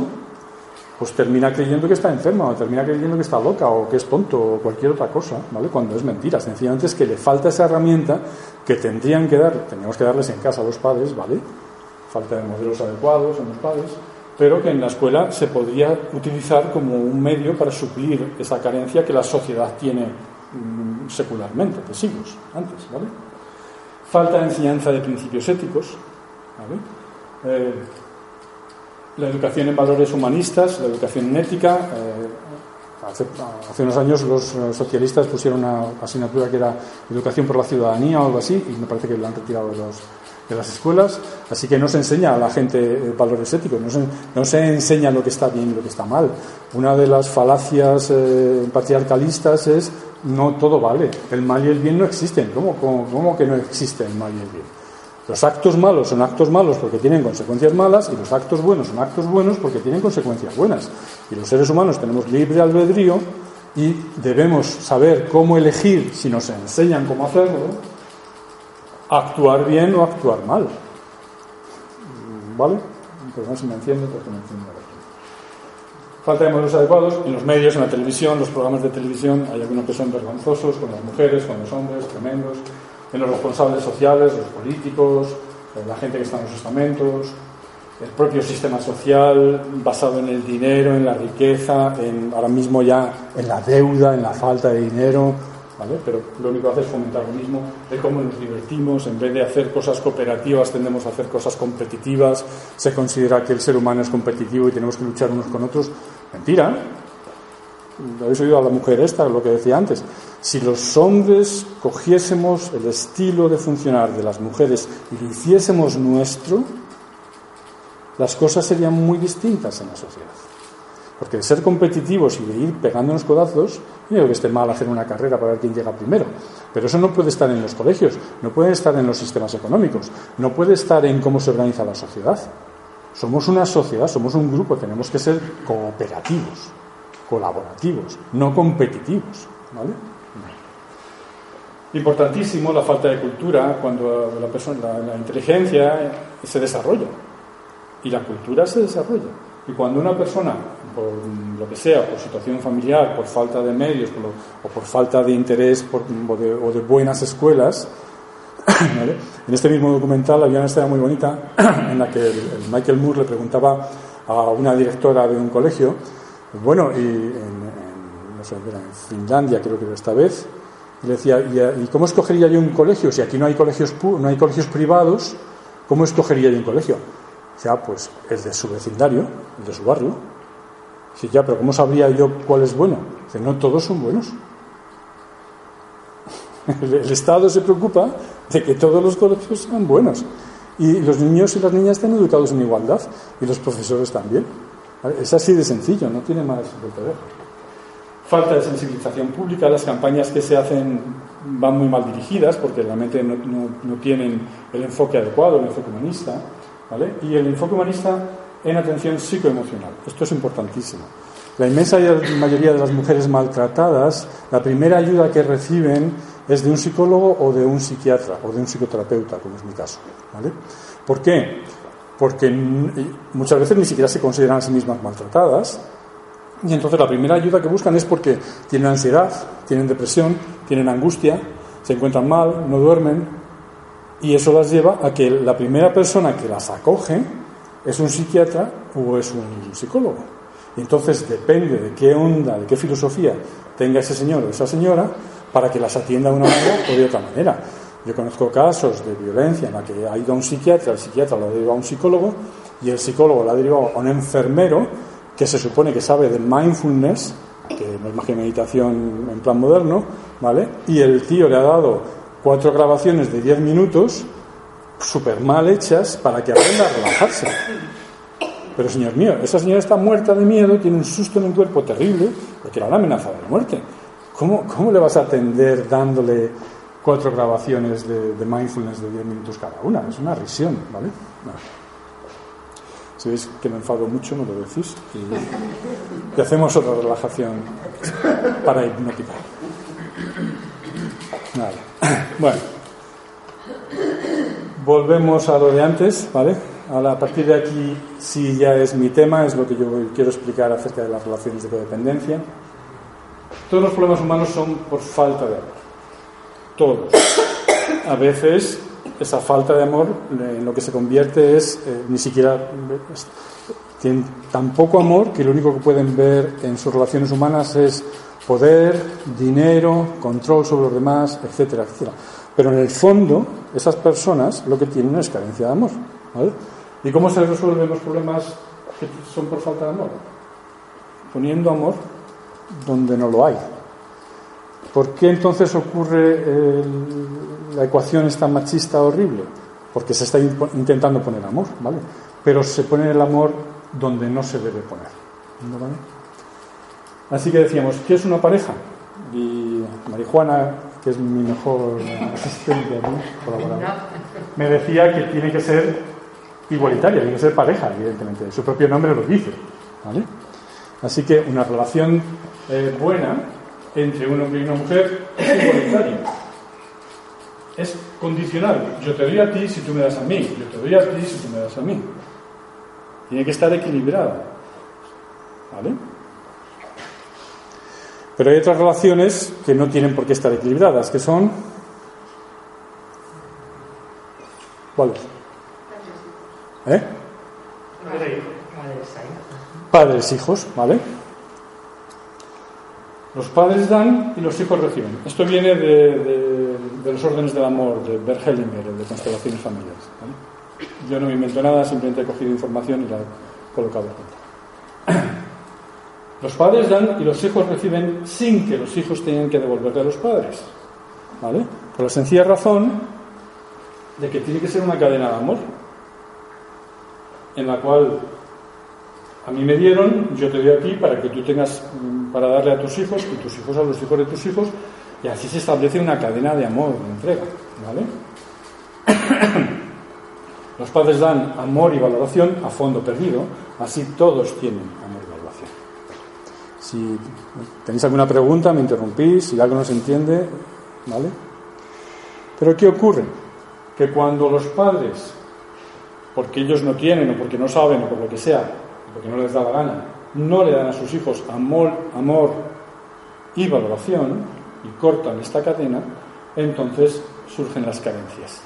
pues termina creyendo que está enferma o termina creyendo que está loca o que es tonto o cualquier otra cosa, ¿vale? Cuando es mentira. Sencillamente es que le falta esa herramienta que tendrían que dar, teníamos que darles en casa a los padres, ¿vale? Falta de modelos adecuados en los padres, pero que en la escuela se podría utilizar como un medio para suplir esa carencia que la sociedad tiene mm, secularmente, de siglos antes, ¿vale? Falta de enseñanza de principios éticos, ¿vale? Eh, la educación en valores humanistas, la educación en ética. Eh, hace, unos años los socialistas pusieron una asignatura que era educación por la ciudadanía o algo así, y me parece que lo han retirado de, de las escuelas. Así que no se enseña a la gente eh, valores éticos, no se, no se, enseña lo que está bien y lo que está mal. Una de las falacias eh, patriarcalistas es no todo vale, el mal y el bien no existen. ¿Cómo, cómo, cómo que no existe el mal y el bien? Los actos malos son actos malos porque tienen consecuencias malas y los actos buenos son actos buenos porque tienen consecuencias buenas. Y los seres humanos tenemos libre albedrío y debemos saber cómo elegir, si nos enseñan cómo hacerlo, actuar bien o actuar mal. ¿Vale? Perdón si me enciendo porque me enciendo Falta de modelos adecuados en los medios, en la televisión, los programas de televisión. Hay algunos que son vergonzosos con las mujeres, con los hombres, tremendos en los responsables sociales, los políticos, la gente que está en los estamentos. el propio sistema social basado en el dinero, en la riqueza, ahora mismo ya en la deuda, en la falta de dinero, Pero lo único que hace es fomentar lo mismo, de cómo nos divertimos, en vez de hacer cosas cooperativas tendemos a hacer cosas competitivas, se considera que el ser humano es competitivo y tenemos que luchar unos con otros. Mentira. Lo habéis oído a la mujer esta, lo que decía antes. Si los hombres cogiésemos el estilo de funcionar de las mujeres y lo hiciésemos nuestro, las cosas serían muy distintas en la sociedad. Porque ser competitivos y de ir pegándonos codazos, no digo que esté mal hacer una carrera para ver quién llega primero, pero eso no puede estar en los colegios, no puede estar en los sistemas económicos, no puede estar en cómo se organiza la sociedad. Somos una sociedad, somos un grupo, tenemos que ser cooperativos, colaborativos, no competitivos. ¿vale? Importantísimo la falta de cultura cuando la, persona, la inteligencia se desarrolla y la cultura se desarrolla. Y cuando una persona, por lo que sea, por situación familiar, por falta de medios o por falta de interés o, de, buenas escuelas, [CLEARS THROAT] en este mismo documental había una historia muy bonita [CLEARS THROAT] en la que el, Michael Moore le preguntaba a una directora de un colegio, bueno, y en, no sé, en Finlandia creo que esta vez, y le decía, ¿y, cómo escogería yo un colegio? Si aquí no hay colegios, no hay colegios privados, ¿cómo escogería yo un colegio? Ya, pues el de su vecindario, el de su barrio. Sí, ya, pero ¿cómo sabría yo cuál es bueno? Dice, no todos son buenos. [LAUGHS] El Estado se preocupa de que todos los colegios sean buenos. Y los niños y las niñas estén educados en igualdad. Y los profesores también. Es así de sencillo, no tiene más ver. Falta de sensibilización pública, las campañas que se hacen van muy mal dirigidas porque realmente no, no tienen el enfoque adecuado, el enfoque humanista. Y el enfoque humanista en atención psicoemocional. Esto es importantísimo. La inmensa mayoría de las mujeres maltratadas, la primera ayuda que reciben es de un psicólogo o de un psiquiatra o de un psicoterapeuta, como es mi caso. ¿vale? ¿Por qué? Porque muchas veces ni siquiera se consideran a sí mismas maltratadas. Y entonces la primera ayuda que buscan es porque tienen ansiedad, tienen depresión, tienen angustia, se encuentran mal, no duermen, y eso las lleva a que la primera persona que las acoge es un psiquiatra o es un psicólogo. Y entonces depende de qué onda, de qué filosofía tenga ese señor o esa señora para que las atienda de una manera o de otra manera. Yo conozco casos de violencia en la que ha ido a un psiquiatra, el psiquiatra lo ha derivado a un psicólogo y el psicólogo lo ha derivado a un enfermero que se supone que sabe de mindfulness, que no es más que meditación en plan moderno, ¿vale? Y el tío le ha dado cuatro grabaciones de 10 minutos súper mal hechas para que aprenda a relajarse. Pero señor mío, esa señora está muerta de miedo, tiene un susto en el cuerpo terrible, porque era una amenaza de muerte. ¿Cómo, cómo le vas a atender dándole cuatro grabaciones de, mindfulness de 10 minutos cada una? Es una risión, ¿vale? Si veis que me enfado mucho, me lo decís. Y, hacemos otra relajación para hipnótica. Bueno, volvemos a lo de antes, ¿vale? a partir de aquí, si ya es mi tema, es lo que yo quiero explicar acerca de las relaciones de codependencia. Todos los problemas humanos son por falta de amor. Todos. A veces esa falta de amor en lo que se convierte es eh, ni siquiera tienen tan poco amor que lo único que pueden ver en sus relaciones humanas es poder, dinero, control sobre los demás, etcétera, etcétera. Pero en el fondo, esas personas lo que tienen es carencia de amor. ¿Y cómo se resuelven los problemas que son por falta de amor? Poniendo amor donde no lo hay. ¿Por qué entonces ocurre la ecuación esta machista horrible? Porque se está intentando poner amor, ¿vale? Pero se pone el amor donde no se debe poner. ¿vale? Así que decíamos, ¿qué es una pareja? Y Marijuana, que es mi mejor asistente, me decía que tiene que ser igualitaria, tiene que ser pareja, evidentemente. Su propio nombre lo dice. Así que una relación eh, buena entre un hombre y una mujer es igualitaria. Es condicional. Yo te doy a ti si tú me das a mí. Yo te doy a ti si tú me das a mí. Tiene que estar equilibrado. ¿Vale? Pero hay otras relaciones que no tienen por qué estar equilibradas, que son... ¿Cuáles? ¿Eh? Padres, hijos, ¿vale? Los padres dan y los hijos reciben. Esto viene de, los órdenes del amor de Bert Hellinger, de constelaciones familiares. Yo no me invento nada, simplemente he cogido información y la he colocado aquí. Los padres dan y los hijos reciben sin que los hijos tengan que devolverle a los padres. ¿Vale? Por la sencilla razón de que tiene que ser una cadena de amor en la cual a mí me dieron, yo te doy aquí para que tú tengas mm, para darle a tus hijos y tus hijos a los hijos de tus hijos y así se establece una cadena de amor, de entrega, ¿vale? [COUGHS] Los padres dan amor y valoración a fondo perdido, así todos tienen amor. Si tenéis alguna pregunta, me interrumpís, si algo no se entiende, ¿vale? Pero ¿qué ocurre? Que cuando los padres, porque ellos no tienen o porque no saben o por lo que sea, porque no les da la gana, no le dan a sus hijos amor, amor y valoración y cortan esta cadena, entonces surgen las carencias.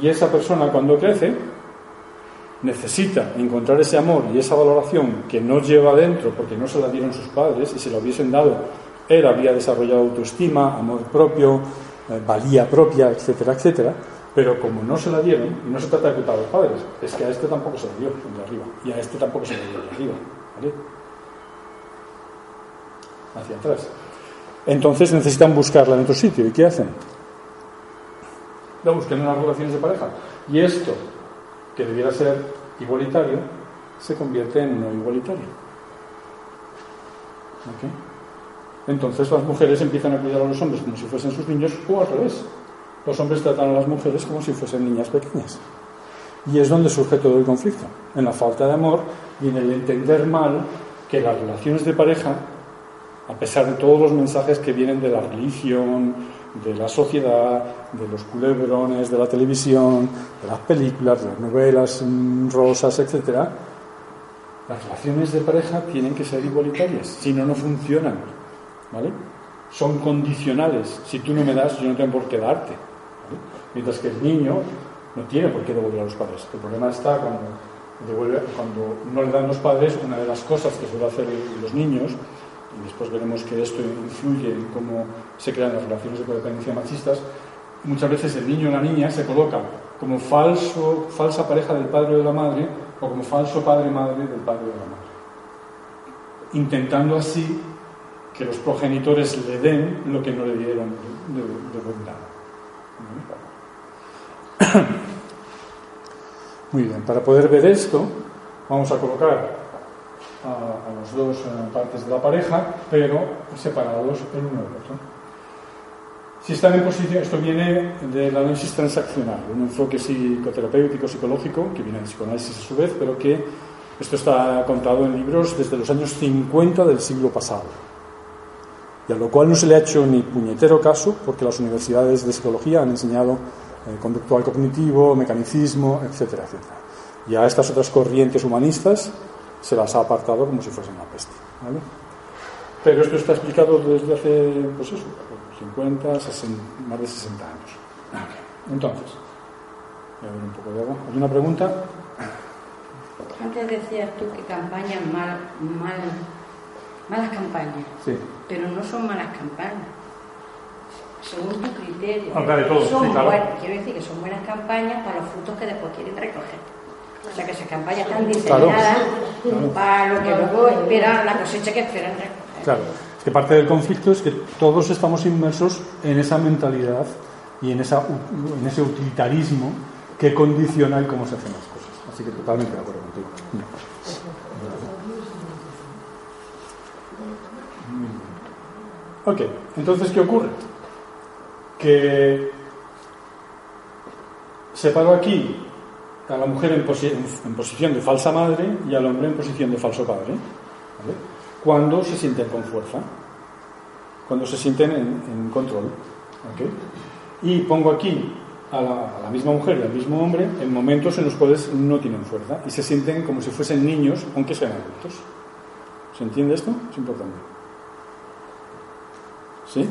Y esa persona cuando crece necesita encontrar ese amor y esa valoración que no lleva dentro porque no se la dieron sus padres y se la hubiesen dado, él había desarrollado autoestima, amor propio, eh, valía propia, etcétera, etcétera pero como no se la dieron, y no se trata de culpar a los padres, es que a este tampoco se le dio de arriba, y a este tampoco se le dio de arriba, ¿vale? Hacia atrás. Entonces necesitan buscarla en otro sitio. ¿Y qué hacen? La buscan en las relaciones de pareja. Y esto, que debiera ser igualitario, se convierte en no igualitario. Entonces las mujeres empiezan a cuidar a los hombres como si fuesen sus niños o al revés los hombres tratan a las mujeres como si fuesen niñas pequeñas. Y es donde surge todo el conflicto, en la falta de amor y en el entender mal que las relaciones de pareja, a pesar de todos los mensajes que vienen de la religión, de la sociedad, de los culebrones, de la televisión, de las películas, de las novelas mm, rosas, etc., las relaciones de pareja tienen que ser igualitarias, si no, no funcionan. ¿Vale? Son condicionales. Si tú no me das, yo no tengo por qué darte. Mientras que el niño no tiene por qué devolver a los padres. El problema está cuando, cuando no le dan los padres, una de las cosas que suele hacer los niños, y después veremos que esto influye en cómo se crean las relaciones de codependencia machistas, muchas veces el niño o la niña se coloca como falso, falsa pareja del padre o de la madre o como falso padre-madre del padre o de la madre. Intentando así que los progenitores le den lo que no le dieron de, de, [COUGHS] Muy bien, para poder ver esto, vamos a colocar a, las dos eh, partes de la pareja, pero separados el uno del otro. Si están en posición, esto viene del análisis transaccional, un enfoque psicoterapéutico, psicológico, que viene del psicoanálisis a su vez, pero que esto está contado en libros desde los años 50 del siglo pasado. Y a lo cual no se le ha hecho ni puñetero caso, porque las universidades de psicología han enseñado eh, conductual cognitivo, mecanicismo, etcétera, etcétera. Y a estas otras corrientes humanistas se las ha apartado como si fuesen una peste. Pero esto está explicado desde hace, pues eso, 50, más de 60 años. Entonces, voy a ver un poco de agua. ¿Hay una pregunta? Antes decías tú que campañas mal, mal, malas campañas. Sí. Pero no son malas campañas según tu criterio. Ah, son quiero decir que son buenas campañas para los frutos que después quieren recoger. O sea, que esas campañas están diseñadas para lo que luego esperan, la cosecha que esperan recoger. Claro, que parte del conflicto es que todos estamos inmersos en esa mentalidad y en, ese utilitarismo que condiciona el cómo se hacen las cosas. Así que totalmente de acuerdo contigo. Ok, entonces, ¿qué ocurre? que separo aquí a la mujer en, posición de falsa madre y al hombre en posición de falso padre. Cuando se sienten con fuerza, cuando se sienten en, control. Y pongo aquí a la, misma mujer y al mismo hombre en momentos en los cuales no tienen fuerza y se sienten como si fuesen niños, aunque sean adultos. ¿Se entiende esto? Es importante. ¿Sí?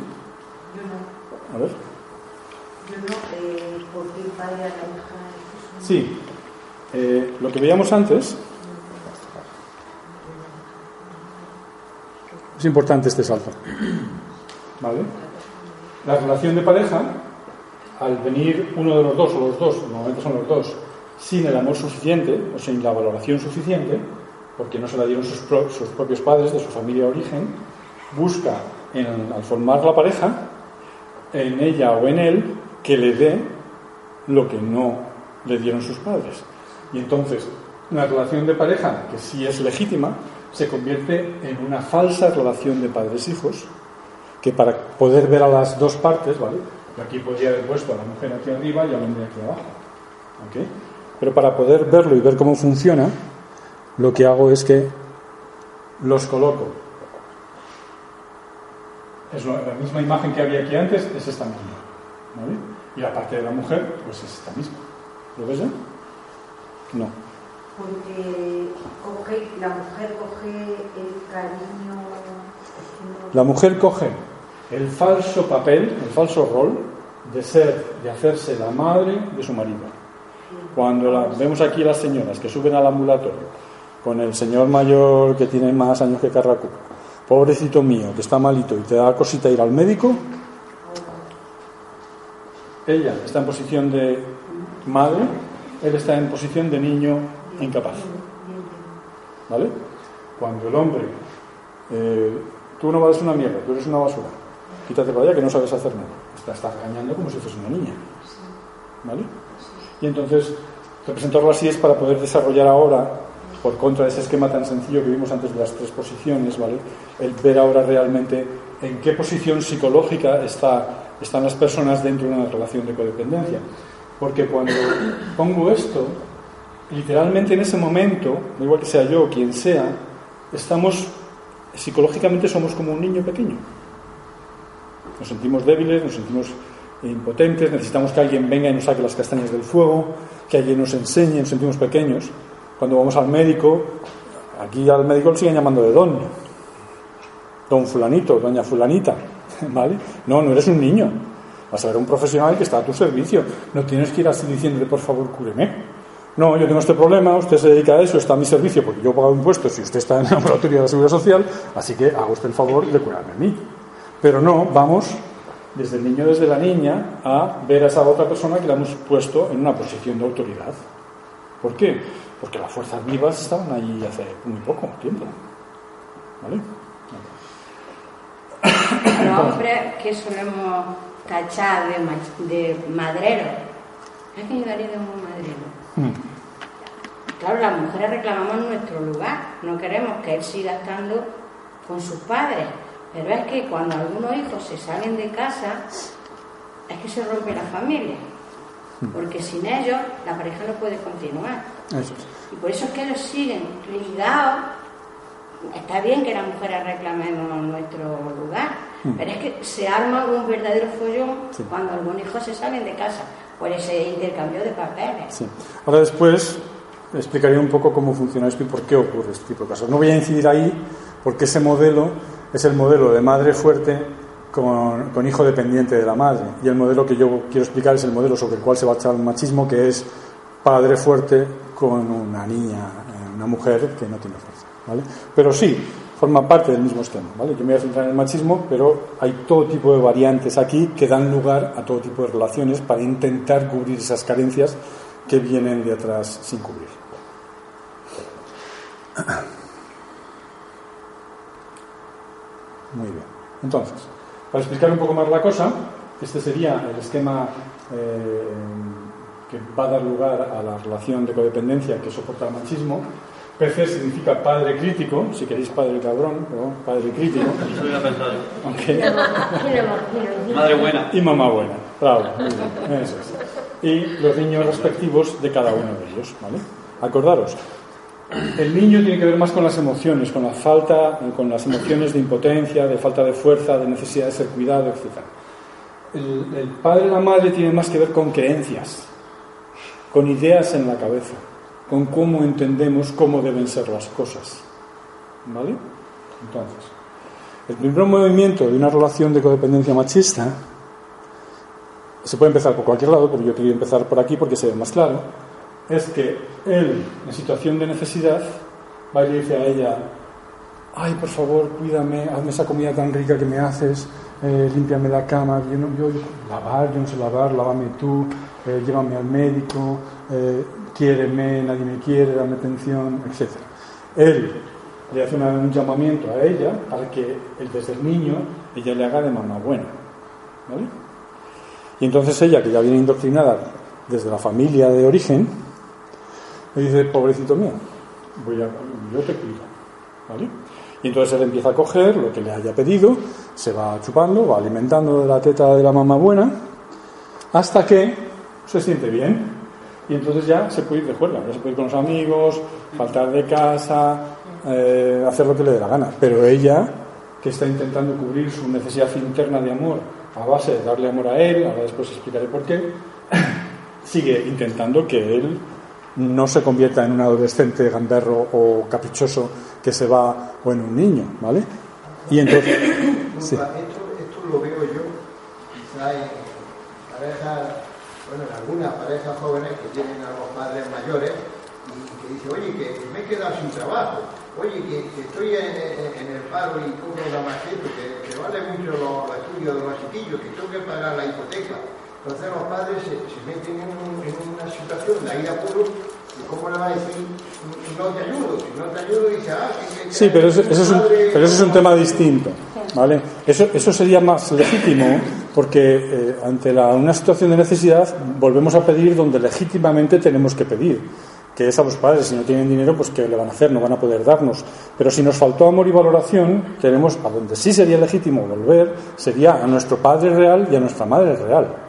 A ver. Yo no, eh, ¿por qué padre a la hija? Sí. Eh, lo que veíamos antes, es importante este salto. La relación de pareja, al venir uno de los dos, o los dos, normalmente son los dos, sin el amor suficiente, o sin la valoración suficiente, porque no se la dieron sus, propios padres de su familia de origen, busca al formar la pareja en ella o en él que le dé lo que no le dieron sus padres. Y entonces, una relación de pareja que sí es legítima se convierte en una falsa relación de padres-hijos, que para poder ver a las dos partes, ¿vale? aquí podría haber puesto a la mujer aquí arriba y al hombre aquí abajo. Pero para poder verlo y ver cómo funciona, lo que hago es que los coloco. Es la misma imagen que había aquí antes, es esta misma. ¿vale? Y la parte de la mujer, pues es esta misma. ¿Lo ves ya? No. Porque coge, la mujer coge el cariño. La mujer coge el falso papel, el falso rol de ser, de hacerse la madre de su marido. Cuando vemos aquí las señoras que suben al ambulatorio con el señor mayor que tiene más años que Carracu, pobrecito mío, que está malito y te da cosita ir al médico, ella está en posición de madre, él está en posición de niño incapaz. ¿Vale? Cuando el hombre, eh, tú no vales una mierda, tú eres una basura, quítate para allá que no sabes hacer nada. Está, está engañando como si fuese una niña. ¿Vale? Y entonces, representarlo así es para poder desarrollar ahora por contra de ese esquema tan sencillo que vimos antes de las tres posiciones, ¿vale? El ver ahora realmente en qué posición psicológica está, están las personas dentro de una relación de codependencia. Porque cuando pongo esto, literalmente en ese momento, igual que sea yo o quien sea, estamos, psicológicamente somos como un niño pequeño. Nos sentimos débiles, nos sentimos impotentes, necesitamos que alguien venga y nos saque las castañas del fuego, que alguien nos enseñe, nos sentimos pequeños. Cuando vamos al médico, aquí al médico lo siguen llamando de don. Don fulanito, doña fulanita. [LAUGHS] ¿Vale? No, no eres un niño. Vas a ver a un profesional que está a tu servicio. No tienes que ir así diciéndole, por favor, cúreme. No, yo tengo este problema, usted se dedica a eso, está a mi servicio porque yo pago impuestos y usted está en la [LAUGHS] laboratorio de la Seguridad Social, así que haga usted el favor de curarme a mí. Pero no, vamos desde el niño, desde la niña, a ver a esa otra persona que la hemos puesto en una posición de autoridad. ¿Por qué? Porque las fuerzas vivas estaban ahí hace muy poco tiempo. ¿Vale? Los hombres que solemos tachar de, de madrero, es que mi marido es un madrero. Mm. Claro, las mujeres reclamamos nuestro lugar, no queremos que él siga estando con sus padres, pero es que cuando algunos hijos se salen de casa, es que se rompe la familia, mm. porque sin ellos la pareja no puede continuar. Y por eso es que ellos siguen ligados. Está bien que las mujeres reclamemos nuestro lugar, mm. pero es que se arma un verdadero follón cuando algunos hijos se salen de casa por ese intercambio de papeles. Ahora después explicaré un poco cómo funciona esto y por qué ocurre este tipo de casos. No voy a incidir ahí porque ese modelo es el modelo de madre fuerte con, hijo dependiente de la madre. Y el modelo que yo quiero explicar es el modelo sobre el cual se va a echar el machismo, que es padre fuerte con una niña, eh, una mujer que no tiene fuerza. ¿vale? Pero sí, forma parte del mismo esquema. ¿vale? Yo me voy a centrar en el machismo, pero hay todo tipo de variantes aquí que dan lugar a todo tipo de relaciones para intentar cubrir esas carencias que vienen de atrás sin cubrir. Muy bien. Entonces, para explicar un poco más la cosa, este sería el esquema eh, que va a dar lugar a la relación de codependencia que soporta el machismo. PC significa padre crítico, si queréis padre cabrón, pero padre crítico. Madre buena. Y mamá buena, bravo, Eso es. Y los niños respectivos de cada uno de ellos, ¿vale? Acordaros, el niño tiene que ver más con las emociones, con la falta, con las emociones de impotencia, de falta de fuerza, de necesidad de ser cuidado, etc. El, padre y la madre tienen más que ver con creencias, con ideas en la cabeza, con cómo entendemos cómo deben ser las cosas. ¿Vale? Entonces, el primer movimiento de una relación de codependencia machista se puede empezar por cualquier lado, pero yo quería empezar por aquí porque se ve más claro. Es que él, en situación de necesidad, va y le dice a ella, ay, por favor, cuídame, hazme esa comida tan rica que me haces, eh, límpiame la cama, yo, no, lavar, yo no sé lavar, lávame tú, eh, llévame al médico, eh, quiéreme, nadie me quiere, dame atención, etc. Él le hace un llamamiento a ella para que desde el niño ella le haga de mamá buena. ¿vale? Y entonces ella, que ya viene indoctrinada desde la familia de origen, le dice, pobrecito mío, voy a, yo te cuido. ¿vale? Y entonces él empieza a coger lo que le haya pedido, se va chupando, va alimentando de la teta de la mamá buena, hasta que se siente bien. Y entonces ya se puede ir de juerga, se puede ir con los amigos, faltar de casa, eh, hacer lo que le dé la gana. Pero ella, que está intentando cubrir su necesidad interna de amor a base de darle amor a él, ahora después explicaré por qué, [COUGHS] sigue intentando que él no se convierta en un adolescente gamberro o caprichoso que se va o en un niño, ¿vale? Y entonces... esto, lo veo yo, quizá en parejas, bueno, en algunas parejas jóvenes que tienen a los padres mayores y que dicen, oye, que me he quedado sin trabajo, oye, que, estoy en, el paro y cobro la maqueta, que, que vale mucho los, estudios de los chiquillos, que tengo que pagar la hipoteca. Entonces los padres se, meten en, una situación de ir a puro y cómo le va a decir no te ayudo, si no te ayudo dice ah, que, Sí, pero eso, es un, pero eso es un tema distinto, ¿vale? Eso, eso sería más legítimo porque eh, ante la, una situación de necesidad volvemos a pedir donde legítimamente tenemos que pedir que es a los padres, si no tienen dinero, pues ¿qué le van a hacer? No van a poder darnos. Pero si nos faltó amor y valoración, tenemos a donde sí sería legítimo volver, sería a nuestro padre real y a nuestra madre real.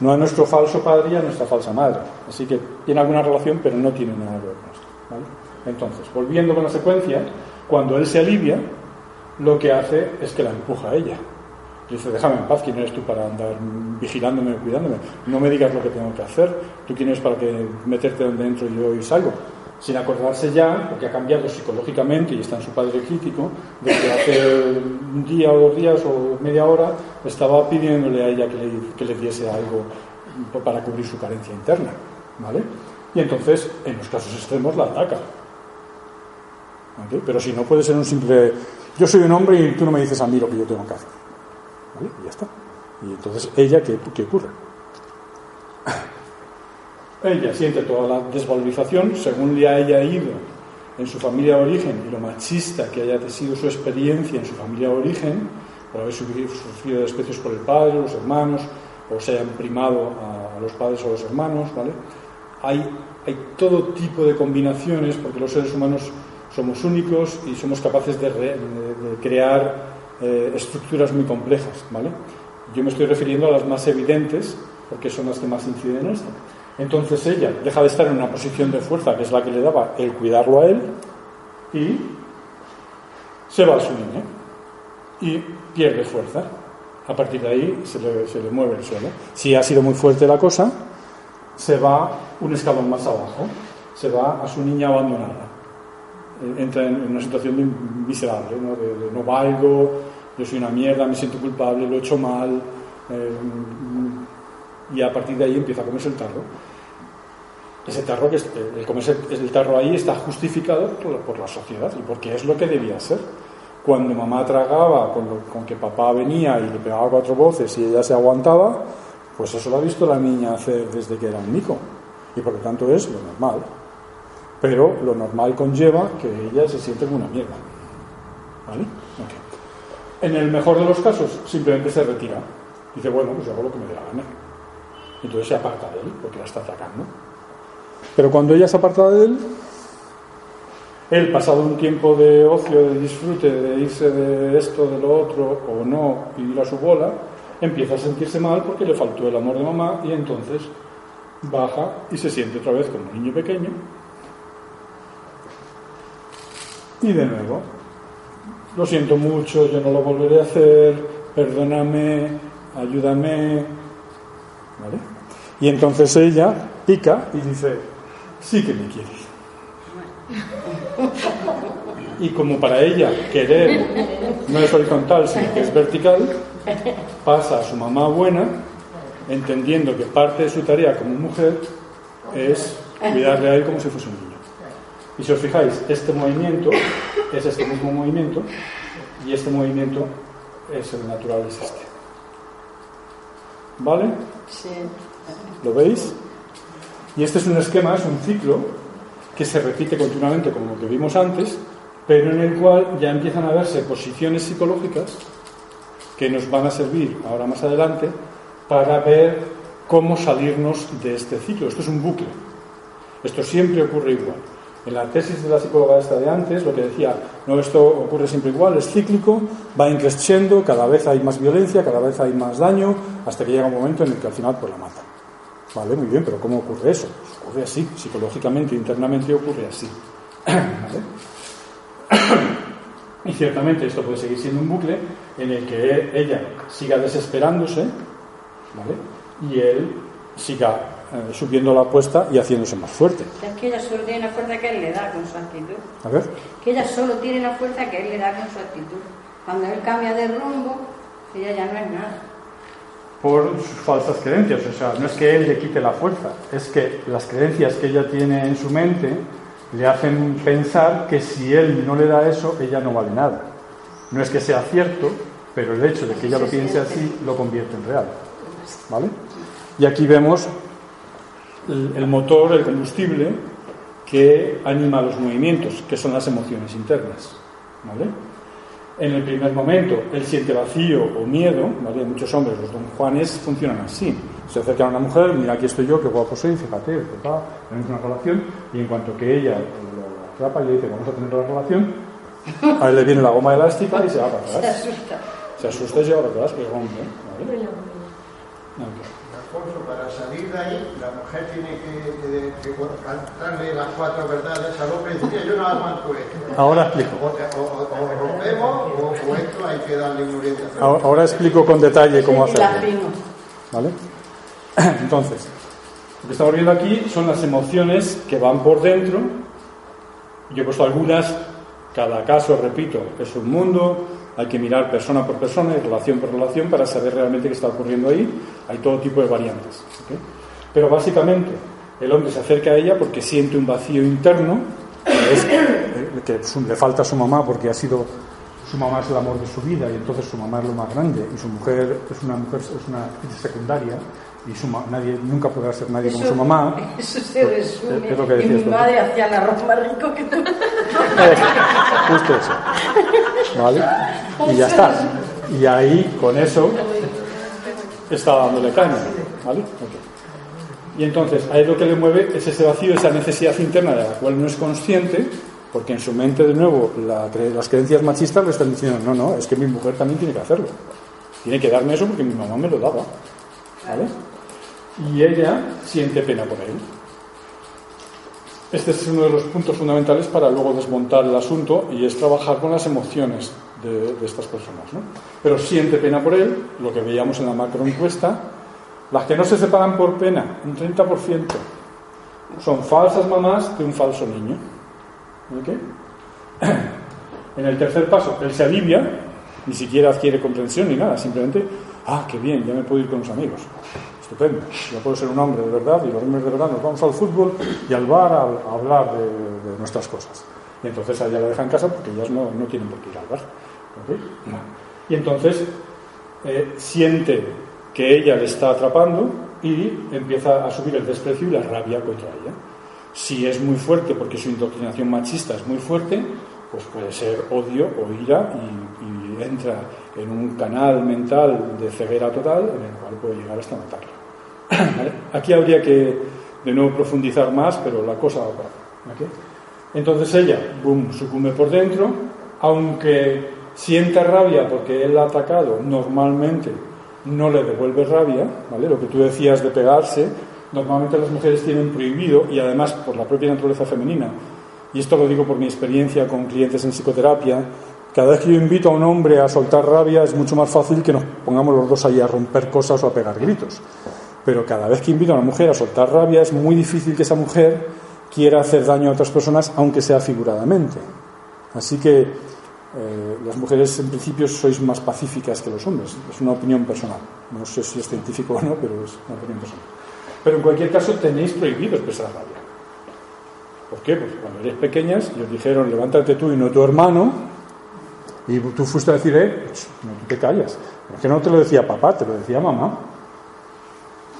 No a nuestro falso padre y a nuestra falsa madre. Así que tiene alguna relación, pero no tiene nada que ver con. Entonces, volviendo con la secuencia, cuando él se alivia, lo que hace es que la empuja a ella. Dice, déjame en paz, ¿quién eres tú para andar vigilándome, cuidándome? No me digas lo que tengo que hacer, tú quién eres para que meterte donde entro yo y salgo. Sin acordarse ya, porque ha cambiado psicológicamente y está en su padre crítico, de que hace un día o dos días o media hora estaba pidiéndole a ella que le, que le diese algo para cubrir su carencia interna. ¿Vale? Y entonces, en los casos extremos, la ataca. Pero si no puede ser un simple, yo soy un hombre y tú no me dices a mí lo que yo tengo que hacer. Y ya está. Y entonces, ¿ella qué, qué ocurre? Ella siente toda la desvalorización según le haya ido en su familia de origen y lo machista que haya sido su experiencia en su familia de origen, por haber sufrido desprecios por el padre, los hermanos, o se hayan primado a, los padres o los hermanos, ¿vale? Hay, hay todo tipo de combinaciones porque los seres humanos somos únicos y somos capaces de, de crear eh, estructuras muy complejas, ¿vale? Yo me estoy refiriendo a las más evidentes, porque son las que más inciden en esto. Entonces ella deja de estar en una posición de fuerza, que es la que le daba el cuidarlo a él, y se va a su niña y pierde fuerza. A partir de ahí se le, se le mueve el suelo. Si ha sido muy fuerte la cosa, se va un escalón más abajo, se va a su niña abandonada. Eh, entra en una situación miserable, ¿no? De, no valgo, yo soy una mierda, me siento culpable, lo he hecho mal, eh, y a partir de ahí empieza a comerse el tarro. Ese tarro que el comerse el tarro ahí está justificado por, la sociedad y porque es lo que debía ser. Cuando mamá tragaba con, con, que papá venía y le pegaba cuatro voces y ella se aguantaba, pues eso lo ha visto la niña hacer desde que era un mico y por lo tanto es lo normal. Pero lo normal conlleva que ella se siente como una mierda. ¿Vale? En el mejor de los casos, simplemente se retira. Dice, bueno, pues yo hago lo que me dé la gana. Entonces se aparta de él, porque la está atacando. Pero cuando ella se aparta de él, él, pasado un tiempo de ocio, de disfrute, de irse de esto, de lo otro, o no, y ir a su bola, empieza a sentirse mal porque le faltó el amor de mamá y entonces baja y se siente otra vez como un niño pequeño. Y de nuevo, lo siento mucho, yo no lo volveré a hacer, perdóname, ayúdame. ¿Vale? Y entonces ella pica y dice, sí que me quieres. Y como para ella querer no es horizontal, sino que es vertical, pasa a su mamá buena, entendiendo que parte de su tarea como mujer es cuidarle a él como si fuese un niño. Y si os fijáis, este movimiento es este mismo movimiento y este movimiento es el natural, es este. ¿Vale? Sí. ¿Lo veis? Y este es un esquema, es un ciclo que se repite continuamente como lo que vimos antes, pero en el cual ya empiezan a verse posiciones psicológicas que nos van a servir ahora más adelante para ver cómo salirnos de este ciclo. Esto es un bucle. Esto siempre ocurre igual. En la tesis de la psicóloga esta de antes, lo que decía, no, esto ocurre siempre igual, es cíclico, va increciendo, cada vez hay más violencia, cada vez hay más daño, hasta que llega un momento en el que al final pues la mata. Vale, muy bien, pero ¿cómo ocurre eso? Pues ocurre así, psicológicamente, internamente ocurre así. [CLEARS THROAT] Y ciertamente esto puede seguir siendo un bucle en el que ella siga desesperándose ¿vale? y él siga eh, subiendo la apuesta y haciéndose más fuerte. Es que ella solo tiene la fuerza que él le da con su actitud. A ver. Que ella solo tiene la fuerza que él le da con su actitud. Cuando él cambia de rumbo, ella ya no es nada. Por sus falsas creencias. O sea, no es que él le quite la fuerza, es que las creencias que ella tiene en su mente le hacen pensar que si él no le da eso, ella no vale nada. No es que sea cierto, pero el hecho de que ella lo piense así lo convierte en real. ¿Vale? Y aquí vemos el, el motor, el combustible que anima los movimientos, que son las emociones internas. ¿Vale? En el primer momento él siente vacío o miedo, ¿vale? Muchos hombres, los don Juanes, funcionan así. Se acercan a una mujer, mira, aquí estoy yo, qué guapo soy, fíjate, tenemos una relación, y en cuanto que ella lo atrapa y le dice, vamos a tener la relación, a él le viene la goma elástica y se va para atrás. Se asusta. Se asusta y se va para atrás, que rompe. ¿vale? Alfonso, para salir de ahí, la mujer tiene que, que, que cantarle las cuatro verdades al hombre y decir, yo no aguanto esto. Ahora explico. O, o- o- rompemos o, o esto hay que darle una orientación. Ahora, ahora explico con detalle cómo Sí, la hacerlo. ¿Vale? [CLEARS THROAT] Entonces, lo que estamos viendo aquí son las emociones que van por dentro. Yo he puesto algunas, cada caso, repito, es un mundo, hay que mirar persona por persona y relación por relación para saber realmente qué está ocurriendo ahí. Hay todo tipo de variantes. ¿ok? Pero básicamente, el hombre se acerca a ella porque siente un vacío interno, que es eh, que le falta a su mamá porque ha sido su mamá es el amor de su vida y entonces su mamá es lo más grande y su mujer es una mujer es una secundaria y su nadie nunca podrá ser nadie como su mamá [LAUGHS] Eso se resume. Es lo que y decías mi tú. madre hacía el arroz más rico que [LAUGHS] justo vale y ya está. Y ahí con eso está dándole caña vale y entonces ahí lo que le mueve es ese vacío esa necesidad interna de la cual no es consciente porque en su mente de nuevo las creencias machistas le están diciendo no no es que mi mujer también tiene que hacerlo. Tiene que darme eso porque mi mamá me lo daba ¿vale? y ella siente pena por él este es uno de los puntos fundamentales para luego desmontar el asunto y es trabajar con las emociones de, estas personas. Pero siente pena por él, lo que veíamos en la macroencuesta. Las que no se separan por pena, un 30%, son falsas mamás de un falso niño. ¿Ok? [CLEARS THROAT] En el tercer paso, él se alivia, ni siquiera adquiere comprensión ni nada, simplemente, ah, qué bien, ya me puedo ir con los amigos. Estupendo, ya puedo ser un hombre de verdad y los hombres de verdad nos vamos al fútbol y al bar a, hablar de, nuestras cosas. Y entonces a ella la deja en casa porque ellas no, no tienen por qué ir al bar. Y entonces eh, siente que ella le está atrapando y empieza a subir el desprecio y la rabia contra ella. Si es muy fuerte porque su indoctrinación machista es muy fuerte, pues puede ser odio o ira y, y entra en un canal mental de ceguera total en el cual puede llegar hasta matarlo. [COUGHS] Aquí habría que de nuevo profundizar más, pero la cosa va por ahí. ¿ok? Entonces ella, boom, sucumbe por dentro, aunque sienta rabia porque él ha atacado, normalmente no le devuelve rabia, ¿vale? Lo que tú decías de pegarse, normalmente las mujeres tienen prohibido, y además por la propia naturaleza femenina, y esto lo digo por mi experiencia con clientes en psicoterapia, cada vez que yo invito a un hombre a soltar rabia es mucho más fácil que nos pongamos los dos ahí a romper cosas o a pegar gritos. Pero cada vez que invito a una mujer a soltar rabia es muy difícil que esa mujer quiera hacer daño a otras personas, aunque sea figuradamente. Así que eh, las mujeres en principio sois más pacíficas que los hombres. Es una opinión personal. No sé si es científico o no, pero es una opinión personal. Pero en cualquier caso tenéis prohibido expresar rabia. ¿Por qué? Porque cuando eres pequeñas ellos dijeron, levántate tú y no tu hermano, y tú fuiste a decir, eh, no te callas. Porque no te lo decía papá, te lo decía mamá.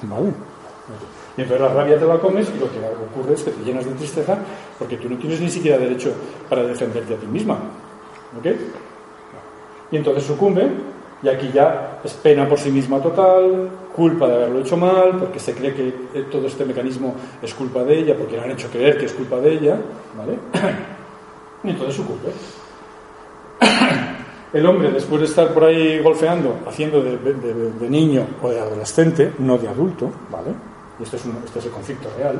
¿Vale? Y entonces la rabia te la comes y lo que ocurre es que te llenas de tristeza porque tú no tienes ni siquiera derecho para defenderte a ti misma. ¿Ok? Y entonces sucumbe y aquí ya es pena por sí misma total, culpa de haberlo hecho mal, porque se cree que todo este mecanismo es culpa de ella, porque le han hecho creer que es culpa de ella, ¿vale? [CLEARS THROAT] Y entonces sucumbe. [CLEARS THROAT] El hombre, después de estar por ahí golfeando, haciendo de, niño o de adolescente, no de adulto, ¿vale? Y este es, el conflicto real,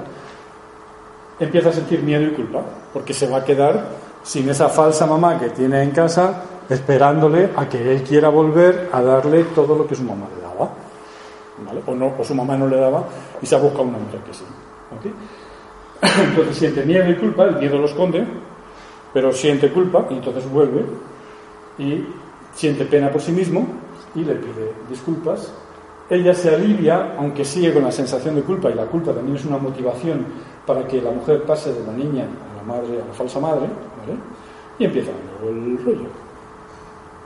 empieza a sentir miedo y culpa, porque se va a quedar sin esa falsa mamá que tiene en casa, esperándole a que él quiera volver a darle todo lo que su mamá le daba. ¿Vale? O, no, o su mamá no le daba y se ha buscado una mujer que sí. [COUGHS] Entonces siente miedo y culpa, el miedo lo esconde, pero siente culpa y entonces vuelve y siente pena por sí mismo y le pide disculpas. Ella se alivia, aunque sigue con la sensación de culpa, y la culpa también es una motivación para que la mujer pase de la niña a la madre, a la falsa madre, ¿vale? y empieza el rollo.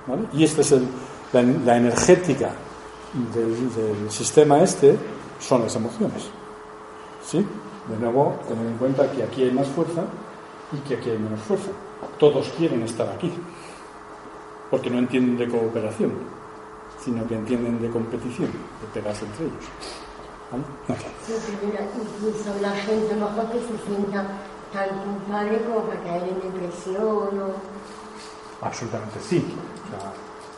¿vale? Y esta es la, energética del, del, sistema este, son las emociones. ¿Sí? De nuevo, tener en cuenta que aquí hay más fuerza y que aquí hay menos fuerza. Todos quieren estar aquí porque no entienden de cooperación, sino que entienden de competición, de pegarse entre ellos. ¿Vale? incluso la gente mejor que se sienta tan culpable como para caer en depresión o... Absolutamente sí.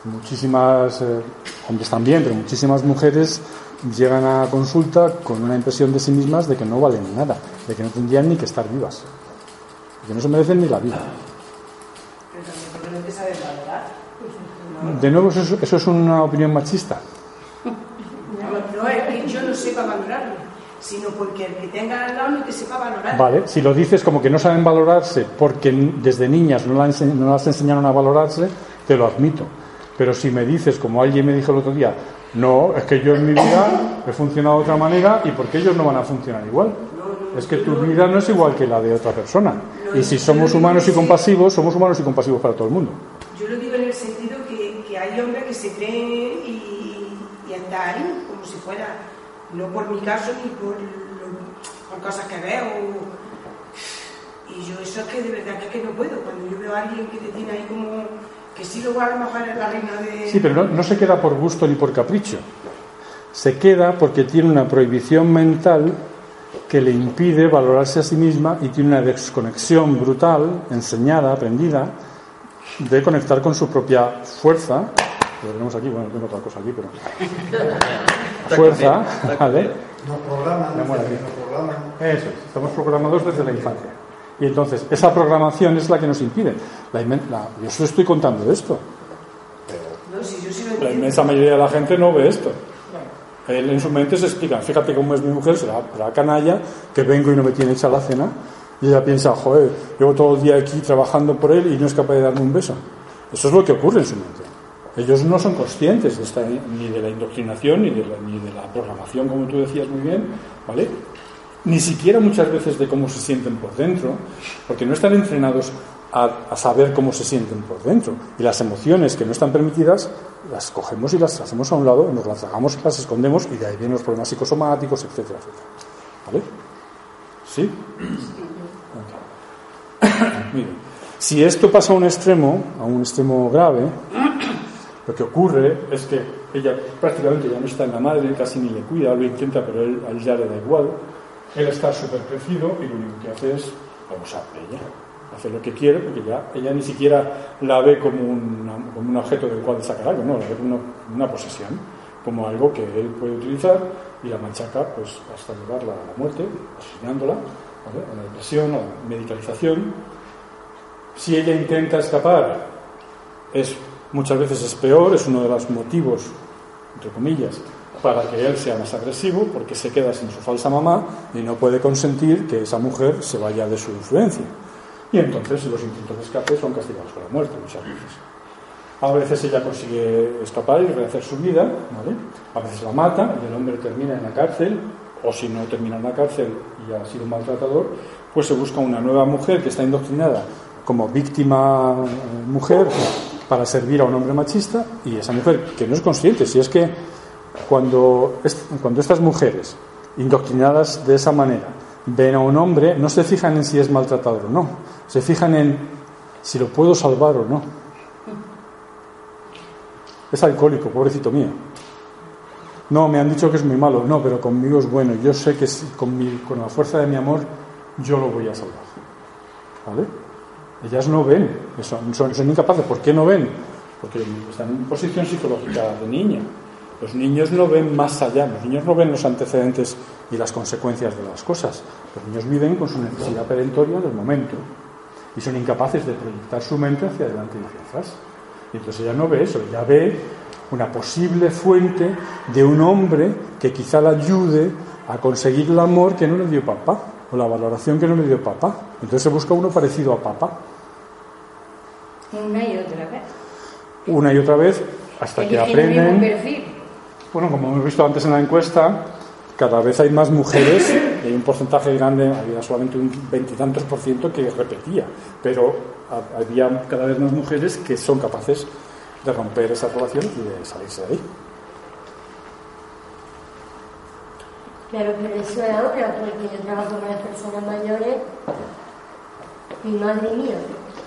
muchísimas, eh, hombres también, pero muchísimas mujeres llegan a consulta con una impresión de sí mismas de que no valen nada, de que no tendrían ni que estar vivas, de que no se merecen ni la vida. Pero también porque no te sabes valorar. De nuevo, eso, eso es una opinión machista. No, es que yo no sepa valorarlo, sino porque el que tenga al lado no te sepa valorar. Vale, si lo dices como que no saben valorarse porque desde niñas no, no las enseñaron a valorarse, te lo admito. Pero si me dices, como alguien me dijo el otro día, no, es que yo en mi vida he funcionado de otra manera y porque ellos no van a funcionar igual. es que tu vida no es igual que la de otra persona. y si somos humanos y compasivos, somos humanos y compasivos para todo el mundo. Yo lo digo en el sentido que, que que se creen y, y ahí, como si fuera, no por mi caso ni por, por cosas que veo. Y yo eso es que de verdad que, no puedo. Cuando yo veo a alguien que te tiene ahí como que sí luego a lo mejor la reina de... Sí, pero no, no se queda por gusto ni por capricho. Se queda porque tiene una prohibición mental que le impide valorarse a sí misma y tiene una desconexión brutal, enseñada, aprendida, de conectar con su propia fuerza. Lo tenemos aquí, bueno, tengo otra cosa aquí, pero. [LAUGHS] fuerza, ¿vale? Nos programan, Eso, estamos programados desde la infancia. Y entonces, esa programación es la que nos impide. La, yo os estoy contando esto. la inmensa mayoría de la gente no ve esto. Él en su mente se explica, fíjate cómo es mi mujer, será la canalla, que vengo y no me tiene hecha la cena, y ella piensa, joder, llevo todo el día aquí trabajando por él y no es capaz de darme un beso. Eso es lo que ocurre en su mente. Ellos no son conscientes de esta, ni de la indoctrinación, ni de la, ni de la programación, como tú decías muy bien, ¿vale? Ni siquiera muchas veces de cómo se sienten por dentro, porque no están entrenados a, a, saber cómo se sienten por dentro. Y las emociones que no están permitidas las cogemos y las hacemos a un lado, nos las tragamos y las escondemos, y de ahí vienen los problemas psicosomáticos, etcétera, etcétera. ¿Vale? ¿Sí? si esto pasa a un extremo, a un extremo grave, lo que ocurre es que ella prácticamente ya no está en la madre, casi ni le cuida, lo intenta, pero él, a él ya le da igual. Él está súper crecido y lo único que hace es abusar de ella. Hace lo que quiere porque ya ella ni siquiera la ve como, como un objeto del cual sacar algo, no, la ve como una, posesión, como algo que él puede utilizar y la machaca pues, hasta llevarla a la muerte, asesinándola a la depresión, a la medicalización. Si ella intenta escapar, es, muchas veces es peor, es uno de los motivos, entre comillas, para que él sea más agresivo, porque se queda sin su falsa mamá y no puede consentir que esa mujer se vaya de su influencia. Y entonces los intentos de escape son castigados con la muerte muchas veces. A veces ella consigue escapar y rehacer su vida, ¿vale? a veces la mata y el hombre termina en la cárcel o si no termina en la cárcel y ha sido un maltratador, pues se busca una nueva mujer que está indoctrinada como víctima eh, mujer para servir a un hombre machista y esa mujer que no es consciente, si es que cuando, cuando estas mujeres indoctrinadas de esa manera ven a un hombre, no se fijan en si es maltratador o no, se fijan en si lo puedo salvar o no. Es alcohólico, pobrecito mío. No, me han dicho que es muy malo. No, pero conmigo es bueno. Yo sé que con, mi, con la fuerza de mi amor yo lo voy a salvar. ¿Vale? Ellas no ven, son, son, incapaces. ¿Por qué no ven? Porque están en posición psicológica de niña. Los niños no ven más allá, los niños no ven los antecedentes y las consecuencias de las cosas. Los niños viven con su necesidad perentoria del momento y son incapaces de proyectar su mente hacia adelante y hacia atrás. Y entonces ella no ve eso, ella ve una posible fuente de un hombre que quizá la ayude a conseguir el amor que no le dio papá o la valoración que no le dio papá. Entonces se busca uno parecido a papá. Una y otra vez. Una y otra vez hasta que aprenden. Bueno, como hemos visto antes en la encuesta, cada vez hay más mujeres [LAUGHS] y hay un porcentaje grande, había solamente un veintitantos por ciento que repetía, pero había cada vez más mujeres que son capaces de romper esa relación y de salirse de ahí. Claro, pero eso es ahora, porque yo trabajo con las personas mayores y madre mía,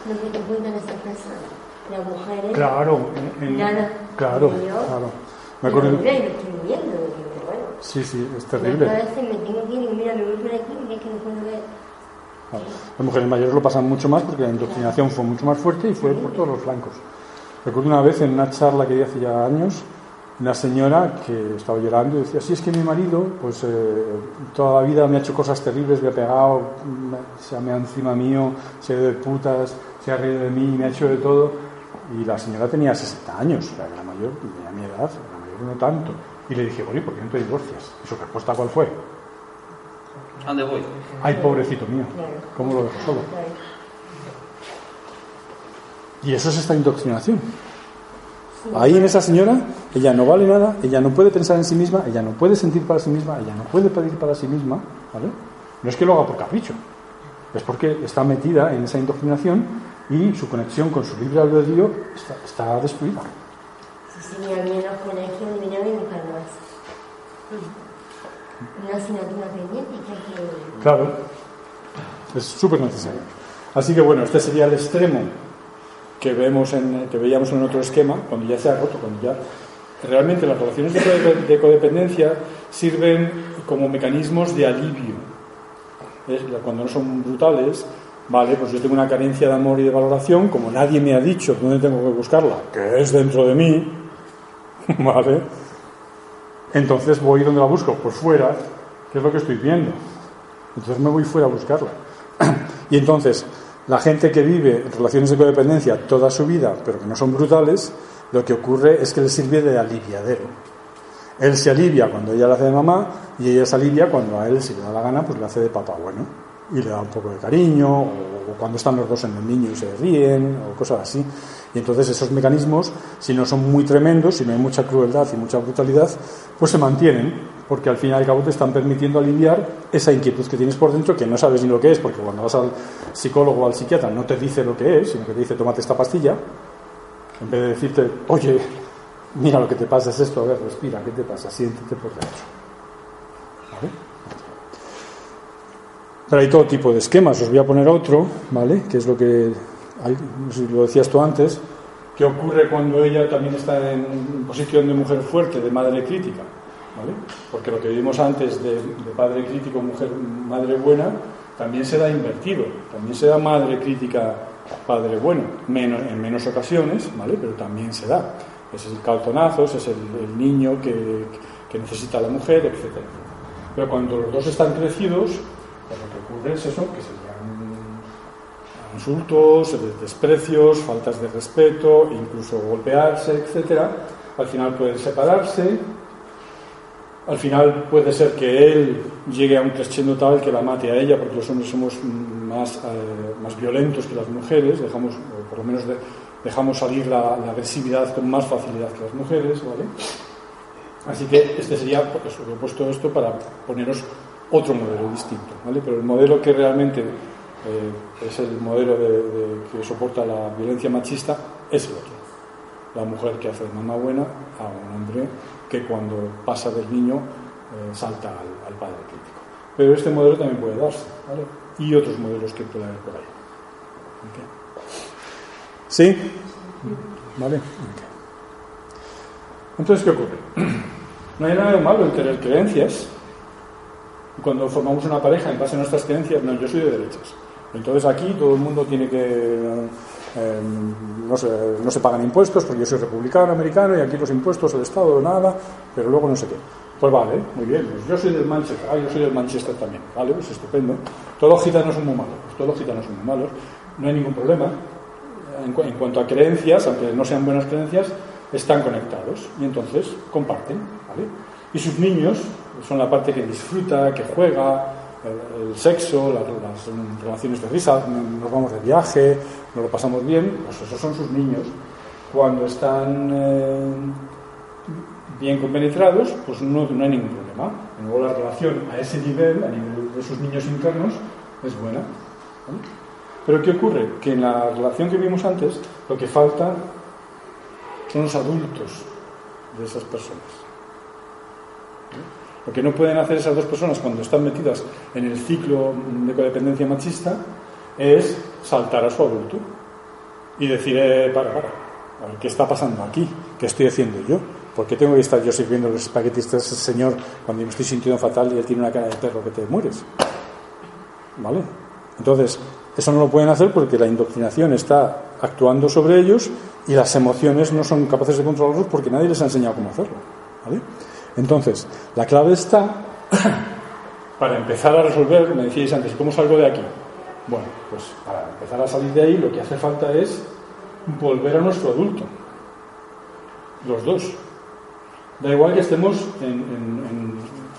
lo que te cuentan esas personas. Las mujeres. Claro, nada. Claro, claro. Me acuerdo. lo estoy viendo, bueno. Sí, sí, es terrible. A veces me tengo que ir y mira, me voy por aquí y es que no puedo ver. Las mujeres mayores lo pasan mucho más porque la indoctrinación fue mucho más fuerte y fue por todos los flancos. Recuerdo una vez en una charla que di hace ya años, una señora que estaba llorando y decía, sí, es que mi marido, pues eh, toda la vida me ha hecho cosas terribles, me ha pegado, se ha meado encima mío, se ha ido de putas, se ha reído de mí, me ha hecho de todo. Y la señora tenía 60 años, o sea, era mayor, tenía mi edad, era mayor no tanto. Y le dije, oye, ¿por qué no te divorcias? ¿Y su respuesta cuál fue? ¿Dónde voy? Ay, pobrecito mío, ¿cómo lo dejo solo? Y eso es esta indoctrinación. Ahí en esa señora, ella no vale nada, ella no puede pensar en sí misma, ella no puede sentir para sí misma, ella no puede pedir para sí misma, ¿vale? No es que lo haga por capricho, es porque está metida en esa indoctrinación y su conexión con su libre albedrío está, está destruida. Sí, sí, a mí en los colegios debería de más. Una asignatura pendiente que... Claro, es súper necesario. Así que bueno, este sería el extremo que, vemos en, que veíamos en otro esquema, cuando ya se ha roto, cuando ya realmente las relaciones de codependencia sirven como mecanismos de alivio. Cuando no son brutales, vale, pues yo tengo una carencia de amor y de valoración, como nadie me ha dicho dónde tengo que buscarla, que es dentro de mí, [LAUGHS] vale, entonces voy donde la busco, pues fuera, que es lo que estoy viendo. Entonces me voy fuera a buscarla. [CLEARS THROAT] y entonces, la gente que vive relaciones de codependencia toda su vida, pero que no son brutales, lo que ocurre es que le sirve de aliviadero. Él se alivia cuando ella le hace de mamá y ella se alivia cuando a él, si le da la gana, pues le hace de papá bueno. Y le da un poco de cariño, o cuando están los dos en el niño y se ríen, o cosas así. Y entonces esos mecanismos, si no son muy tremendos, si no hay mucha crueldad y mucha brutalidad, pues se mantienen, porque al fin y al cabo te están permitiendo aliviar esa inquietud que tienes por dentro, que no sabes ni lo que es, porque cuando vas al psicólogo o al psiquiatra no te dice lo que es, sino que te dice tómate esta pastilla, en vez de decirte, oye, mira lo que te pasa es esto, a ver, respira, ¿qué te pasa? Siéntete por dentro. Pero hay todo tipo de esquemas, os voy a poner otro, ¿vale? Que es lo que lo decías tú antes, ¿qué ocurre cuando ella también está en posición de mujer fuerte, de madre crítica? Porque lo que vimos antes de, padre crítico, mujer, madre buena, también se da invertido, también se da madre crítica, padre bueno, en menos ocasiones, ¿vale? Pero también se da. Ese es el caltonazo, ese es el, niño que, que, necesita la mujer, etc. Pero cuando los dos están crecidos, pues lo que ocurre es eso, que se insultos, desprecios, faltas de respeto, incluso golpearse, etcétera. Al final pueden separarse. Al final puede ser que él llegue a un crescendo tal que la mate a ella, porque los hombres somos más, eh, más violentos que las mujeres, dejamos, o por lo menos dejamos salir la, agresividad con más facilidad que las mujeres, ¿vale? Así que este sería, pues, he puesto esto para poneros otro modelo distinto, ¿vale? Pero el modelo que realmente eh, es el modelo de, que soporta la violencia machista es el otro. La mujer que hace mamá buena a un hombre que cuando pasa del niño eh, salta al, padre crítico. Pero este modelo también puede darse, ¿vale? Y otros modelos que puede haber por ahí. ¿Sí? ¿Vale? Entonces, ¿qué ocurre? [CLEARS THROAT] No hay nada de malo en tener creencias. Cuando formamos una pareja en base a nuestras creencias, no, yo soy de derechas. Entonces aquí todo el mundo tiene que... Eh, no, se, no se pagan impuestos porque yo soy republicano, americano y aquí los impuestos, el Estado, nada, pero luego no sé qué. Pues vale, muy bien, pues yo soy del Manchester, ah, yo soy del Manchester también, vale, pues estupendo. Todos los gitanos son muy malos, pues todos los gitanos son muy malos, no hay ningún problema. En, en cuanto a creencias, aunque no sean buenas creencias, están conectados y entonces comparten. ¿vale? Y sus niños son la parte que disfruta, que juega, el, sexo, las, relaciones de risa, nos vamos de viaje, nos lo pasamos bien, pues esos son sus niños. Cuando están eh, bien compenetrados, pues no, hay ningún problema. Luego la relación a ese nivel, a nivel de sus niños internos, es buena. Pero ¿qué ocurre? Que en la relación que vimos antes, lo que falta son los adultos de esas personas. Lo que no pueden hacer esas dos personas cuando están metidas en el ciclo de codependencia machista es saltar a su adulto y decir, eh, para, para, ¿qué está pasando aquí? ¿Qué estoy haciendo yo? ¿Por qué tengo que estar yo sirviendo los espaguetis a ese señor cuando me estoy sintiendo fatal y él tiene una cara de perro que te mueres? ¿Vale? Entonces, eso no lo pueden hacer porque la indoctrinación está actuando sobre ellos y las emociones no son capaces de controlarlos porque nadie les ha enseñado cómo hacerlo. Entonces, la clave está [COUGHS] para empezar a resolver, me decíais antes, ¿cómo salgo de aquí? Bueno, pues para empezar a salir de ahí lo que hace falta es volver a nuestro adulto. Los dos. Da igual que estemos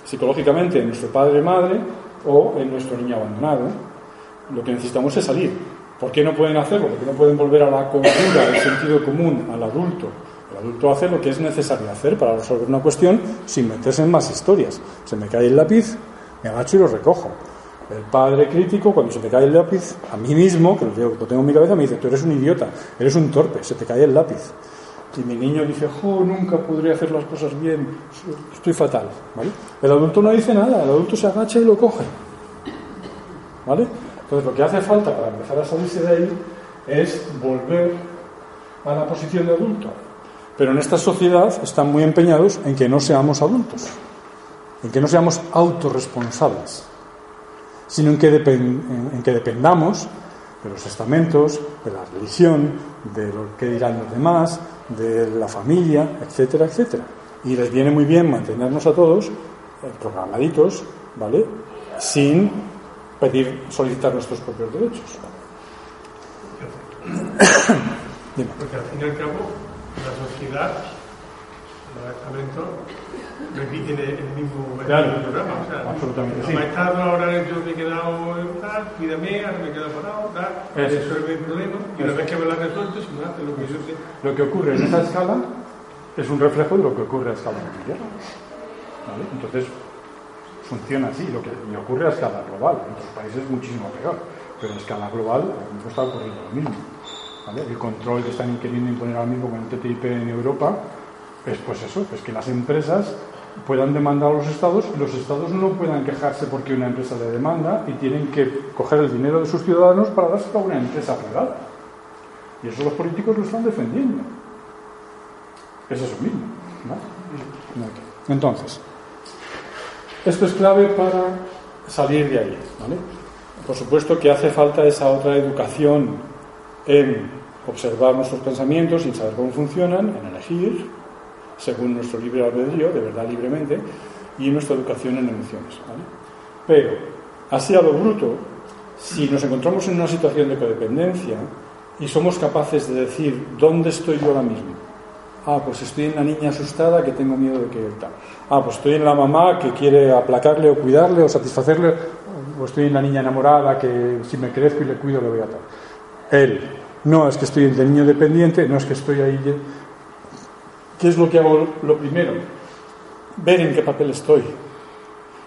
psicológicamente en nuestro padre madre o en nuestro niño abandonado. Lo que necesitamos es salir. ¿Por qué no pueden hacerlo? Porque no pueden volver a la cultura del sentido común, al adulto. Adulto hace lo que es necesario hacer para resolver una cuestión sin meterse en más historias. Se me cae el lápiz, me agacho y lo recojo. El padre crítico, cuando se me cae el lápiz, a mí mismo, que lo tengo en mi cabeza, me dice, tú eres un idiota, eres un torpe, se te cae el lápiz. Y mi niño dice, jo, nunca podré hacer las cosas bien, estoy fatal. El adulto no dice nada, el adulto se agacha y lo coge. ¿Vale? Entonces, lo que hace falta para empezar a salirse de ahí es volver a la posición de adulto. Pero en esta sociedad están muy empeñados en que no seamos adultos, en que no seamos autorresponsables, sino en que, en que dependamos de los estamentos, de la religión, de lo que dirán los demás, de la familia, etcétera, etcétera. Y les viene muy bien mantenernos a todos eh, programaditos, ¿vale? Sin pedir, solicitar nuestros propios derechos. [COUGHS] Porque al fin y al cabo, la sociedad, los estamentos, repiten el mismo claro, programa. O sea, absolutamente. Sí. Me estado ahora yo me he quedado en tal, pídame, ahora me he quedado parado, tal, resuelve el problema, y una vez que me lo ha resuelto, si no hace lo que yo sé. Lo que ocurre en esa escala es un reflejo de lo que ocurre a escala mundial. ¿Vale? Entonces, funciona así. Lo que le ocurre a escala global, en otros países es muchísimo peor, pero a escala global no está ocurriendo lo mismo. El control que están queriendo imponer ahora mismo con el TTIP en Europa es pues eso, es que las empresas puedan demandar a los estados y los estados no puedan quejarse porque una empresa le demanda y tienen que coger el dinero de sus ciudadanos para dárselo a una empresa privada. Y eso los políticos lo están defendiendo. Es eso mismo. Entonces, esto es clave para salir de ahí. Por supuesto que hace falta esa otra educación en observar nuestros pensamientos y saber cómo funcionan, en elegir, según nuestro libre albedrío, de verdad libremente, y nuestra educación en emociones. Pero, así a lo bruto, si nos encontramos en una situación de codependencia y somos capaces de decir dónde estoy yo ahora mismo, Ah, pues estoy en la niña asustada que tengo miedo de que tal. Ah, pues estoy en la mamá que quiere aplacarle o cuidarle o satisfacerle. O estoy en la niña enamorada que si me crezco y le cuido le voy a tal. Él. No es que estoy el niño dependiente, no es que estoy ahí. ¿Qué es lo que hago lo primero? ver en qué papel estoy.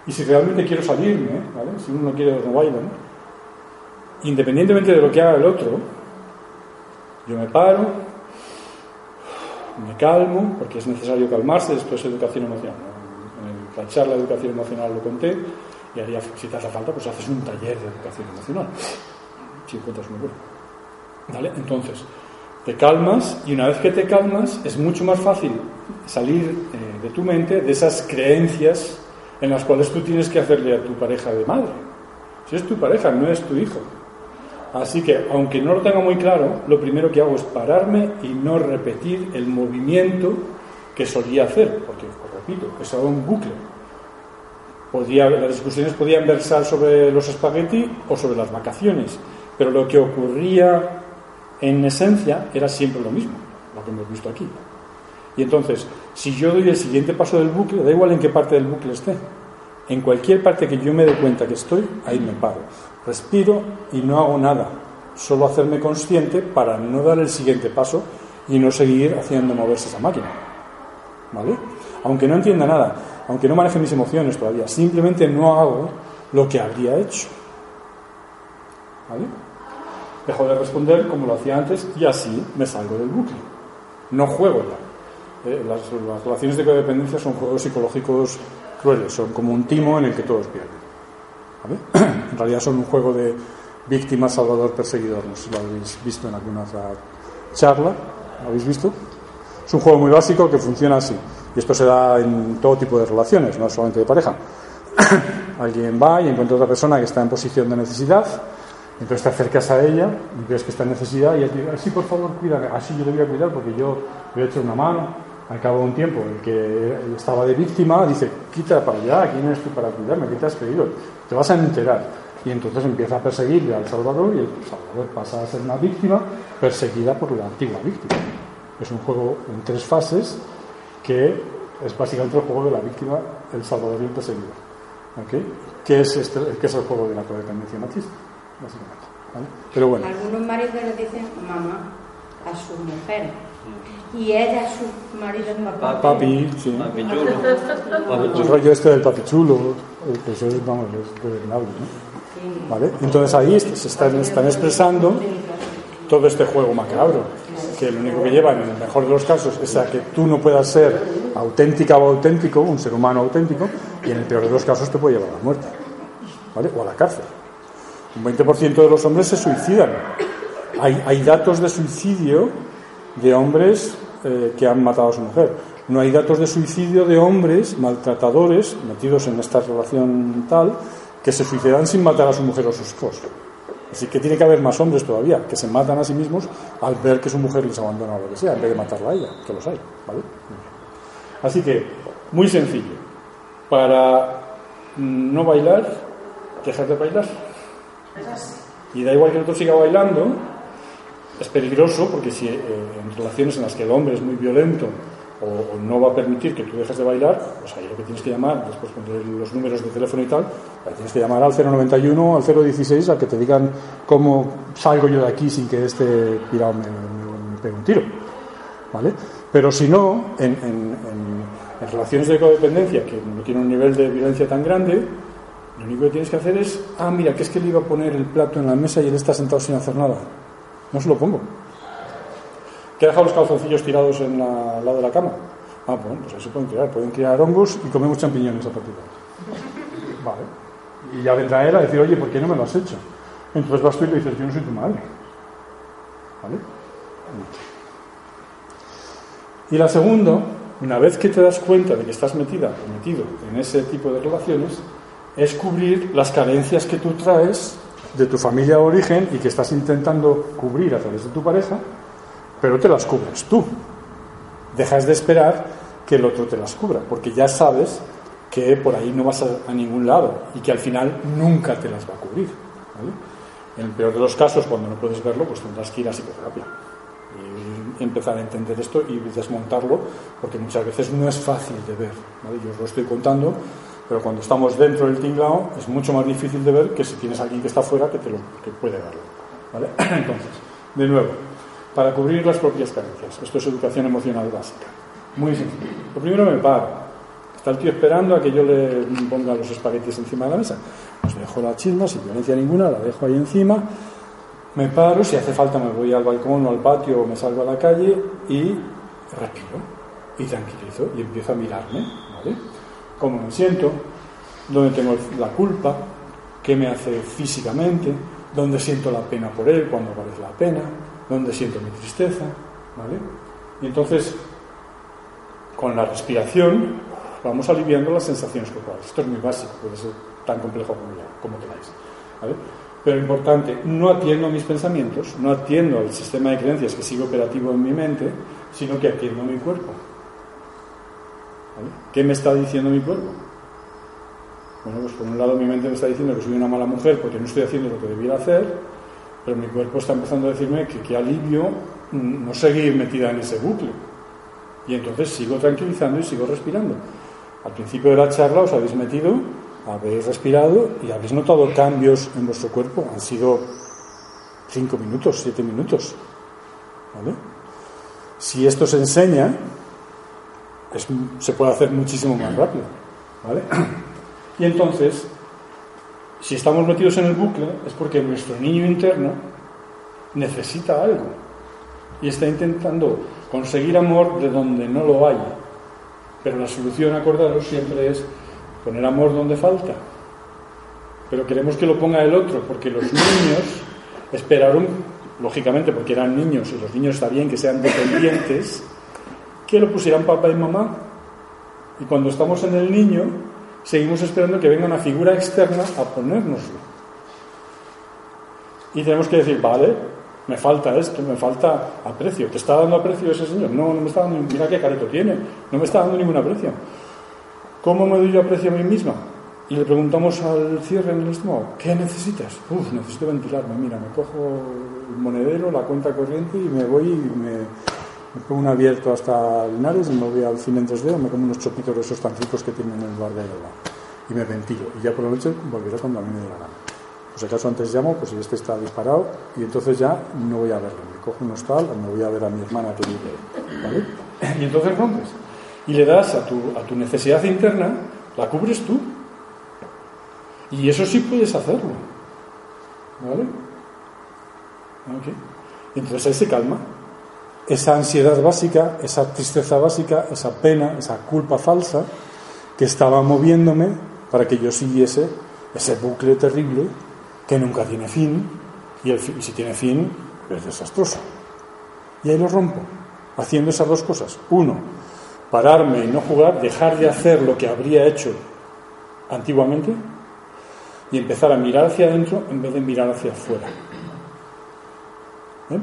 Y si realmente quiero salirme, ¿vale? si uno no quiere no baila, independientemente de lo que haga el otro, yo me paro, me calmo, porque es necesario calmarse, es educación emocional. En la charla de educación emocional lo conté, y haría, si te hace falta, pues haces un taller de educación emocional, si encuentras un ¿Vale? Entonces, te calmas y una vez que te calmas es mucho más fácil salir eh, de tu mente de esas creencias en las cuales tú tienes que hacerle a tu pareja de madre. Si es tu pareja, no es tu hijo. Así que, aunque no lo tenga muy claro, lo primero que hago es pararme y no repetir el movimiento que solía hacer, porque, repito, es ahora un bucle. Podía, las discusiones podían versar sobre los espagueti o sobre las vacaciones, pero lo que ocurría en esencia era siempre lo mismo, lo que hemos visto aquí. Y entonces, si yo doy el siguiente paso del bucle, da igual en qué parte del bucle esté, en cualquier parte que yo me dé cuenta que estoy, ahí me paro. Respiro y no hago nada, solo hacerme consciente para no dar el siguiente paso y no seguir haciendo moverse esa máquina. ¿Vale? Aunque no entienda nada, aunque no maneje mis emociones todavía, simplemente no hago lo que habría hecho. ¿Vale? Dejo de responder como lo hacía antes y así me salgo del bucle. No juego ya. Eh, las, relaciones de codependencia son juegos psicológicos crueles, son como un timo en el que todos pierden. ¿Vale? [CLEARS THROAT] En realidad son un juego de víctima, salvador, perseguidor. No sé si lo habéis visto en alguna charla. ¿Lo habéis visto? Es un juego muy básico que funciona así. Y esto se da en todo tipo de relaciones, no solamente de pareja. [CLEARS THROAT] Alguien va y encuentra otra persona que está en posición de necesidad entonces te acercas a ella y ves que está en necesidad y ella dice, sí, por favor, cuídame. Así yo le voy a cuidar porque yo le he hecho una mano. Al cabo de un tiempo, el que estaba de víctima dice, quita para allá, ¿quién eres tú para cuidarme? ¿Qué te has pedido? Te vas a enterar. Y entonces empieza a perseguirle al Salvador y el Salvador pasa a ser una víctima perseguida por la antigua víctima. Es un juego en tres fases que es básicamente el juego de la víctima, el Salvador y el perseguidor. ¿Okay? ¿Qué, es este, ¿Qué es el juego de la codependencia machista? Básicamente. ¿vale? Pero bueno. Algunos maridos le dicen mamá a su mujer y ella a su marido papá. Papi, sí. Papi chulo. El rollo este del papi chulo, eso es, vamos, es gobernable, ¿no? ¿Vale? Entonces ahí se están, están expresando todo este juego macabro, que lo único que lleva, en el mejor de los casos, es a que tú no puedas ser auténtica o auténtico, un ser humano auténtico, y en el peor de los casos te puede llevar a la muerte, ¿vale? O a la cárcel. Un 20% de los hombres se suicidan. Hay, hay datos de suicidio de hombres eh, que han matado a su mujer. No hay datos de suicidio de hombres maltratadores metidos en esta relación tal que se suicidan sin matar a su mujer o sus hijos. Así que tiene que haber más hombres todavía que se matan a sí mismos al ver que su mujer les abandona o lo que sea, en vez de matarla a ella, que los hay. ¿vale? Así que, muy sencillo. Para no bailar, dejar de bailar. Y da igual que el otro siga bailando, es peligroso porque si eh, en relaciones en las que el hombre es muy violento o, no va a permitir que tú dejes de bailar, pues ahí lo que tienes que llamar, después con los números de teléfono y tal, tienes que llamar al 091, al 016, a que te digan cómo salgo yo de aquí sin que este pirado me, pegue un tiro. ¿Vale? Pero si no, en, en, en relaciones de codependencia que no tienen un nivel de violencia tan grande, lo único que tienes que hacer es, ah, mira, que es que le iba a poner el plato en la mesa y él está sentado sin hacer nada. No se lo pongo. ¿Que ha dejado los calzoncillos tirados en la, al lado de la cama? Ah, bueno, pues ahí se pueden criar. Pueden criar hongos y comemos champiñones a partir de ahí. Vale. Y ya vendrá él a decir, oye, ¿por qué no me lo has hecho? Entonces vas tú y le dices, yo no soy tu madre. ¿Vale? Y la segunda, una vez que te das cuenta de que estás metida o metido en ese tipo de relaciones, es cubrir las carencias que tú traes de tu familia de origen y que estás intentando cubrir a través de tu pareja, pero te las cubres tú. Dejas de esperar que el otro te las cubra, porque ya sabes que por ahí no vas a, a ningún lado y que al final nunca te las va a cubrir. En el peor de los casos, cuando no puedes verlo, pues tendrás que ir a psicoterapia y empezar a entender esto y desmontarlo, porque muchas veces no es fácil de ver. ¿vale? Yo os lo estoy contando pero cuando estamos dentro del tinglao es mucho más difícil de ver que si tienes alguien que está fuera que, te lo, que puede verlo. ¿vale? [CLEARS THROAT] Entonces, de nuevo, para cubrir las propias carencias. Esto es educación emocional básica. Muy sencillo. Lo primero me paro. Está el tío esperando a que yo le ponga los espaguetis encima de la mesa. Pues dejo la chisma, sin violencia ninguna, la dejo ahí encima. Me paro, si hace falta me voy al balcón o al patio o me salgo a la calle y respiro y tranquilizo y empiezo a mirarme, ¿vale? ¿Cómo me siento? ¿Dónde tengo la culpa? ¿Qué me hace físicamente? ¿Dónde siento la pena por él cuando aparece la pena? ¿Dónde siento mi tristeza? ¿Vale? Y entonces, con la respiración, vamos aliviando las sensaciones corporales. Esto es muy básico, puede ser tan complejo como, como queráis. ¿vale? Pero importante, no atiendo a mis pensamientos, no atiendo al sistema de creencias que sigue operativo en mi mente, sino que atiendo a mi cuerpo. ¿Vale? ¿Qué me está diciendo mi cuerpo? Bueno, pues por un lado mi mente me está diciendo que soy una mala mujer porque no estoy haciendo lo que debiera hacer, pero mi cuerpo está empezando a decirme que qué alivio no seguir metida en ese bucle. Y entonces sigo tranquilizando y sigo respirando. Al principio de la charla os habéis metido, habéis respirado y habéis notado cambios en vuestro cuerpo. Han sido cinco minutos, siete minutos. ¿Vale? Si esto se enseña, se puede hacer muchísimo más rápido. ¿Vale? Y entonces, si estamos metidos en el bucle, es porque nuestro niño interno necesita algo y está intentando conseguir amor de donde no lo hay. Pero la solución, acordaros, siempre es poner amor donde falta. Pero queremos que lo ponga el otro, porque los niños esperaron, lógicamente, porque eran niños y los niños está bien que sean dependientes, que lo pusieran papá y mamá. Y cuando estamos en el niño, seguimos esperando que venga una figura externa a ponérnoslo. Y tenemos que decir, vale, me falta esto, me falta aprecio. ¿Te está dando aprecio ese señor? No, no me está dando, mira qué careto tiene, no me está dando ningún aprecio. ¿Cómo me doy yo aprecio a mí misma? Y le preguntamos al cierre en el estómago, ¿qué necesitas? Uf, necesito ventilarme, mira, me cojo el monedero, la cuenta corriente y me voy y me, pongo un abierto hasta Linares y me voy al cine en 3D me como unos chopitos de esos tan ricos que tienen en el bar de yoga. Y me ventilo. Y ya por la noche volveré cuando a mí me dé la gana. Por si acaso antes llamo, pues este está disparado, y entonces ya no voy a verlo. Me cojo un hostal, me voy a ver a mi hermana que vive. ¿Vale? Y entonces rompes. Y le das a tu, a tu necesidad interna, la cubres tú. Y eso sí puedes hacerlo. ¿Vale? Okay. Entonces ahí se calma. Esa ansiedad básica, esa tristeza básica, esa pena, esa culpa falsa que estaba moviéndome para que yo siguiese ese bucle terrible que nunca tiene fin, y, si tiene fin, es desastroso. Y ahí lo rompo, haciendo esas dos cosas. Uno, pararme y no jugar, dejar de hacer lo que habría hecho antiguamente y empezar a mirar hacia adentro en vez de mirar hacia afuera. ¿Eh?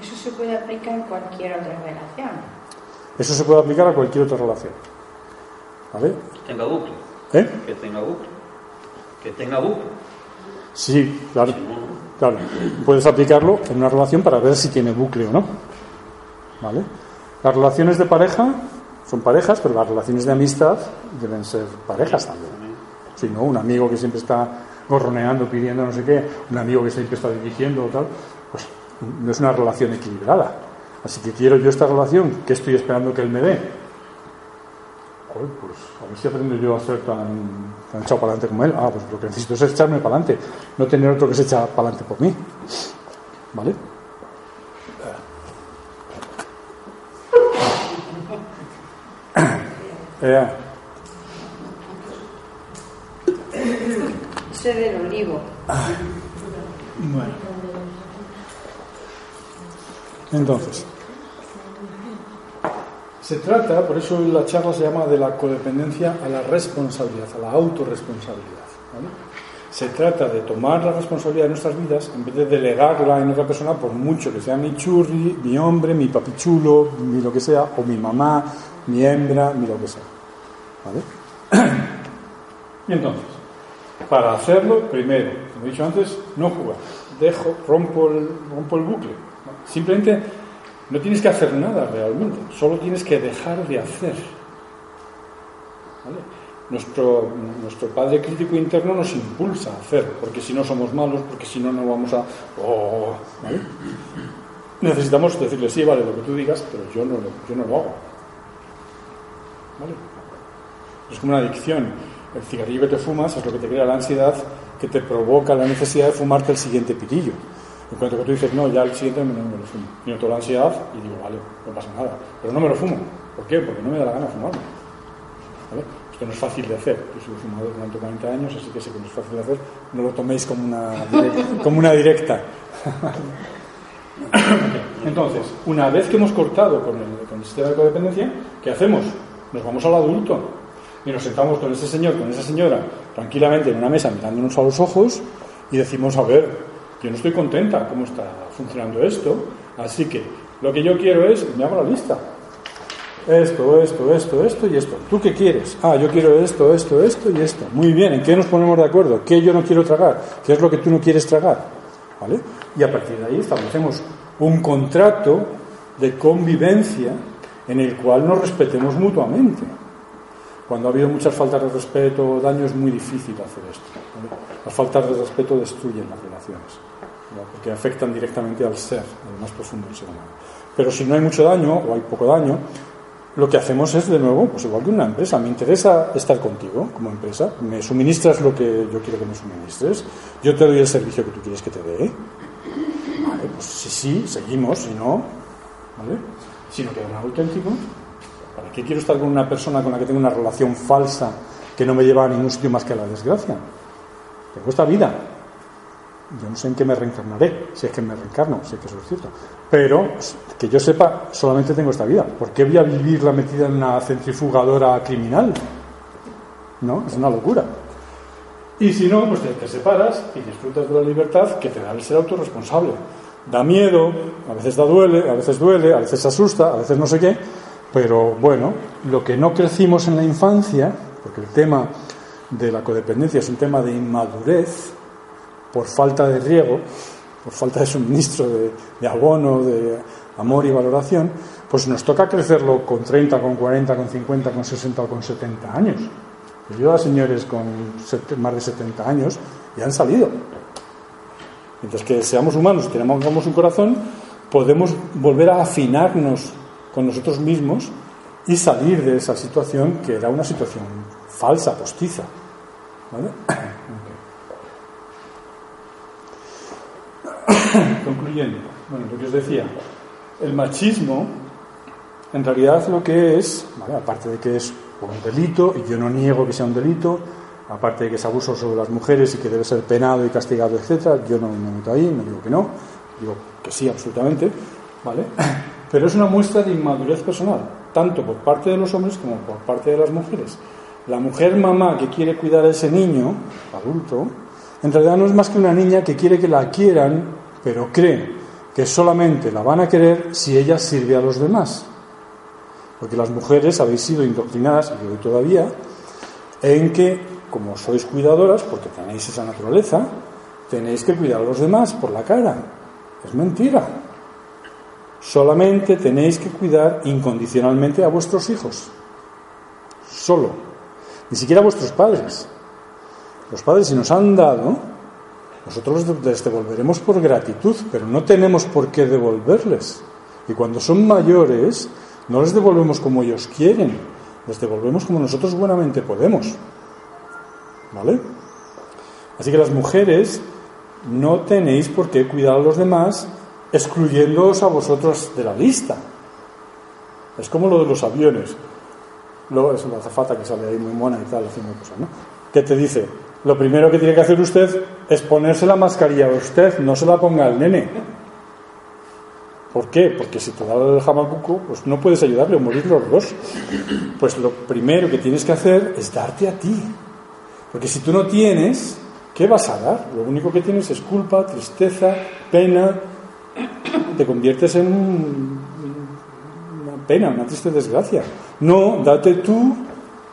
Eso se puede aplicar en cualquier otra relación. Eso se puede aplicar a cualquier otra relación. ¿Vale? Que tenga bucle. ¿Eh? Que tenga bucle. Que tenga bucle. Sí, claro, claro. Puedes aplicarlo en una relación para ver si tiene bucle o no. ¿Vale? Las relaciones de pareja son parejas, pero las relaciones de amistad deben ser parejas también. Si no, un amigo que siempre está gorroneando, pidiendo no sé qué, un amigo que siempre está dirigiendo o tal, no es una relación equilibrada. Así que quiero yo esta relación, ¿qué estoy esperando que él me dé? pues a ver si aprendo yo a ser tan, tan echado para adelante como él. Ah, pues lo que necesito es echarme para adelante, no tener otro que se echa para adelante por mí. ¿Vale? [COUGHS] Eh. Del olivo. Bueno. Entonces. Se trata, por eso la charla se llama de la codependencia a la responsabilidad, a la autorresponsabilidad. Se trata de tomar la responsabilidad de nuestras vidas en vez de delegarla en otra persona, por mucho que sea mi churri, mi hombre, mi papichulo, mi lo que sea, o mi mamá, mi hembra, mi lo que sea. ¿Vale? Y [CLEARS THROAT] entonces, para hacerlo, primero, como he dicho antes, no jugar. Dejo, rompo el, rompo el bucle. Simplemente no tienes que hacer nada realmente, solo tienes que dejar de hacer. Nuestro, nuestro padre crítico interno nos impulsa a hacer, porque si no somos malos, porque si no, no vamos a... Oh, Necesitamos decirle, sí, vale, lo que tú digas, pero yo no, yo no lo hago. ¿Vale? Es como una adicción. El cigarrillo que te fumas es lo que te crea la ansiedad que te provoca la necesidad de fumarte el siguiente pitillo. En cuanto que tú dices, no, ya el siguiente no me lo fumo. Y noto la ansiedad y digo, vale, no pasa nada. Pero no me lo fumo. ¿Por qué? Porque no me da la gana fumarlo. ¿Vale? Esto no es fácil de hacer. Yo soy fumador durante 40 años, así que sé que no es fácil de hacer. No lo toméis como una directa. [LAUGHS] como una directa. Entonces, una vez que hemos cortado con el, con el sistema de codependencia, ¿qué hacemos? Nos vamos al adulto y nos sentamos con ese señor, con esa señora, tranquilamente en una mesa mirándonos a los ojos y decimos, a ver, yo no estoy contenta cómo está funcionando esto, así que lo que yo quiero es, me hago la lista. Esto, esto, esto, esto y esto. ¿Tú qué quieres? Ah, yo quiero esto, esto, esto y esto. Muy bien, ¿en qué nos ponemos de acuerdo? ¿Qué yo no quiero tragar? ¿Qué es lo que tú no quieres tragar? ¿Vale? Y a partir de ahí establecemos un contrato de convivencia en el cual nos respetemos mutuamente. Cuando ha habido muchas faltas de respeto o daño es muy difícil hacer esto. Las faltas de respeto destruyen las relaciones, porque afectan directamente al ser, al más profundo del ser humano. Pero si no hay mucho daño o hay poco daño, lo que hacemos es, de nuevo, pues igual que una empresa. Me interesa estar contigo como empresa. Me suministras lo que yo quiero que me suministres. Yo te doy el servicio que tú quieres que te dé. Vale, pues si sí, seguimos. Si no, ¿vale? Si no queda un auténtico, ¿Para qué quiero estar con una persona con la que tengo una relación falsa que no me lleva a ningún sitio más que a la desgracia? Tengo esta vida. Yo no sé en qué me reencarnaré, si es que me reencarno, si es que eso es cierto. Pero que yo sepa, solamente tengo esta vida. ¿Por qué voy a vivirla metida en una centrifugadora criminal? ¿No? Es una locura. Y si no, pues te, separas y disfrutas de la libertad que te da el ser autorresponsable. Da miedo, a veces da duele, a veces duele, a veces asusta, a veces no sé qué, pero bueno, lo que no crecimos en la infancia, porque el tema de la codependencia es un tema de inmadurez, por falta de riego, por falta de suministro de, abono, de amor y valoración, pues nos toca crecerlo con 30, con 40, con 50, con 60 o con 70 años. Yo a señores con más de 70 años y han salido. Mientras que seamos humanos y tenemos un corazón, podemos volver a afinarnos con nosotros mismos y salir de esa situación que era una situación falsa, postiza. [COUGHS] Concluyendo, bueno, lo que os decía, el machismo en realidad lo que es, aparte de que es un delito, y yo no niego que sea un delito, aparte de que es abuso sobre las mujeres y que debe ser penado y castigado, etcétera, yo no me meto ahí, no digo que no, digo que sí, absolutamente, ¿vale? [COUGHS] Pero es una muestra de inmadurez personal, tanto por parte de los hombres como por parte de las mujeres. La mujer mamá que quiere cuidar a ese niño, adulto, en realidad no es más que una niña que quiere que la quieran, pero cree que solamente la van a querer si ella sirve a los demás. Porque las mujeres habéis sido indoctrinadas, y hoy todavía, en que, como sois cuidadoras, porque tenéis esa naturaleza, tenéis que cuidar a los demás por la cara. Es mentira. Solamente tenéis que cuidar incondicionalmente a vuestros hijos. Solo. Ni siquiera a vuestros padres. Los padres, si nos han dado, nosotros les devolveremos por gratitud, pero no tenemos por qué devolverles. Y cuando son mayores, no les devolvemos como ellos quieren, les devolvemos como nosotros buenamente podemos. ¿Vale? Así que las mujeres no tenéis por qué cuidar a los demás excluyéndoos a vosotros de la lista. Es como lo de los aviones. Luego es una azafata que sale ahí muy mona y tal, haciendo cosas, ¿no? Que te dice, lo primero que tiene que hacer usted es ponerse la mascarilla a usted, no se la ponga al nene. ¿Por qué? Porque si te da el jamacuco, pues no puedes ayudarle o morir los dos. Pues lo primero que tienes que hacer es darte a ti. Porque si tú no tienes, ¿qué vas a dar? Lo único que tienes es culpa, tristeza, pena, te conviertes en una pena, una triste desgracia. No, date tú,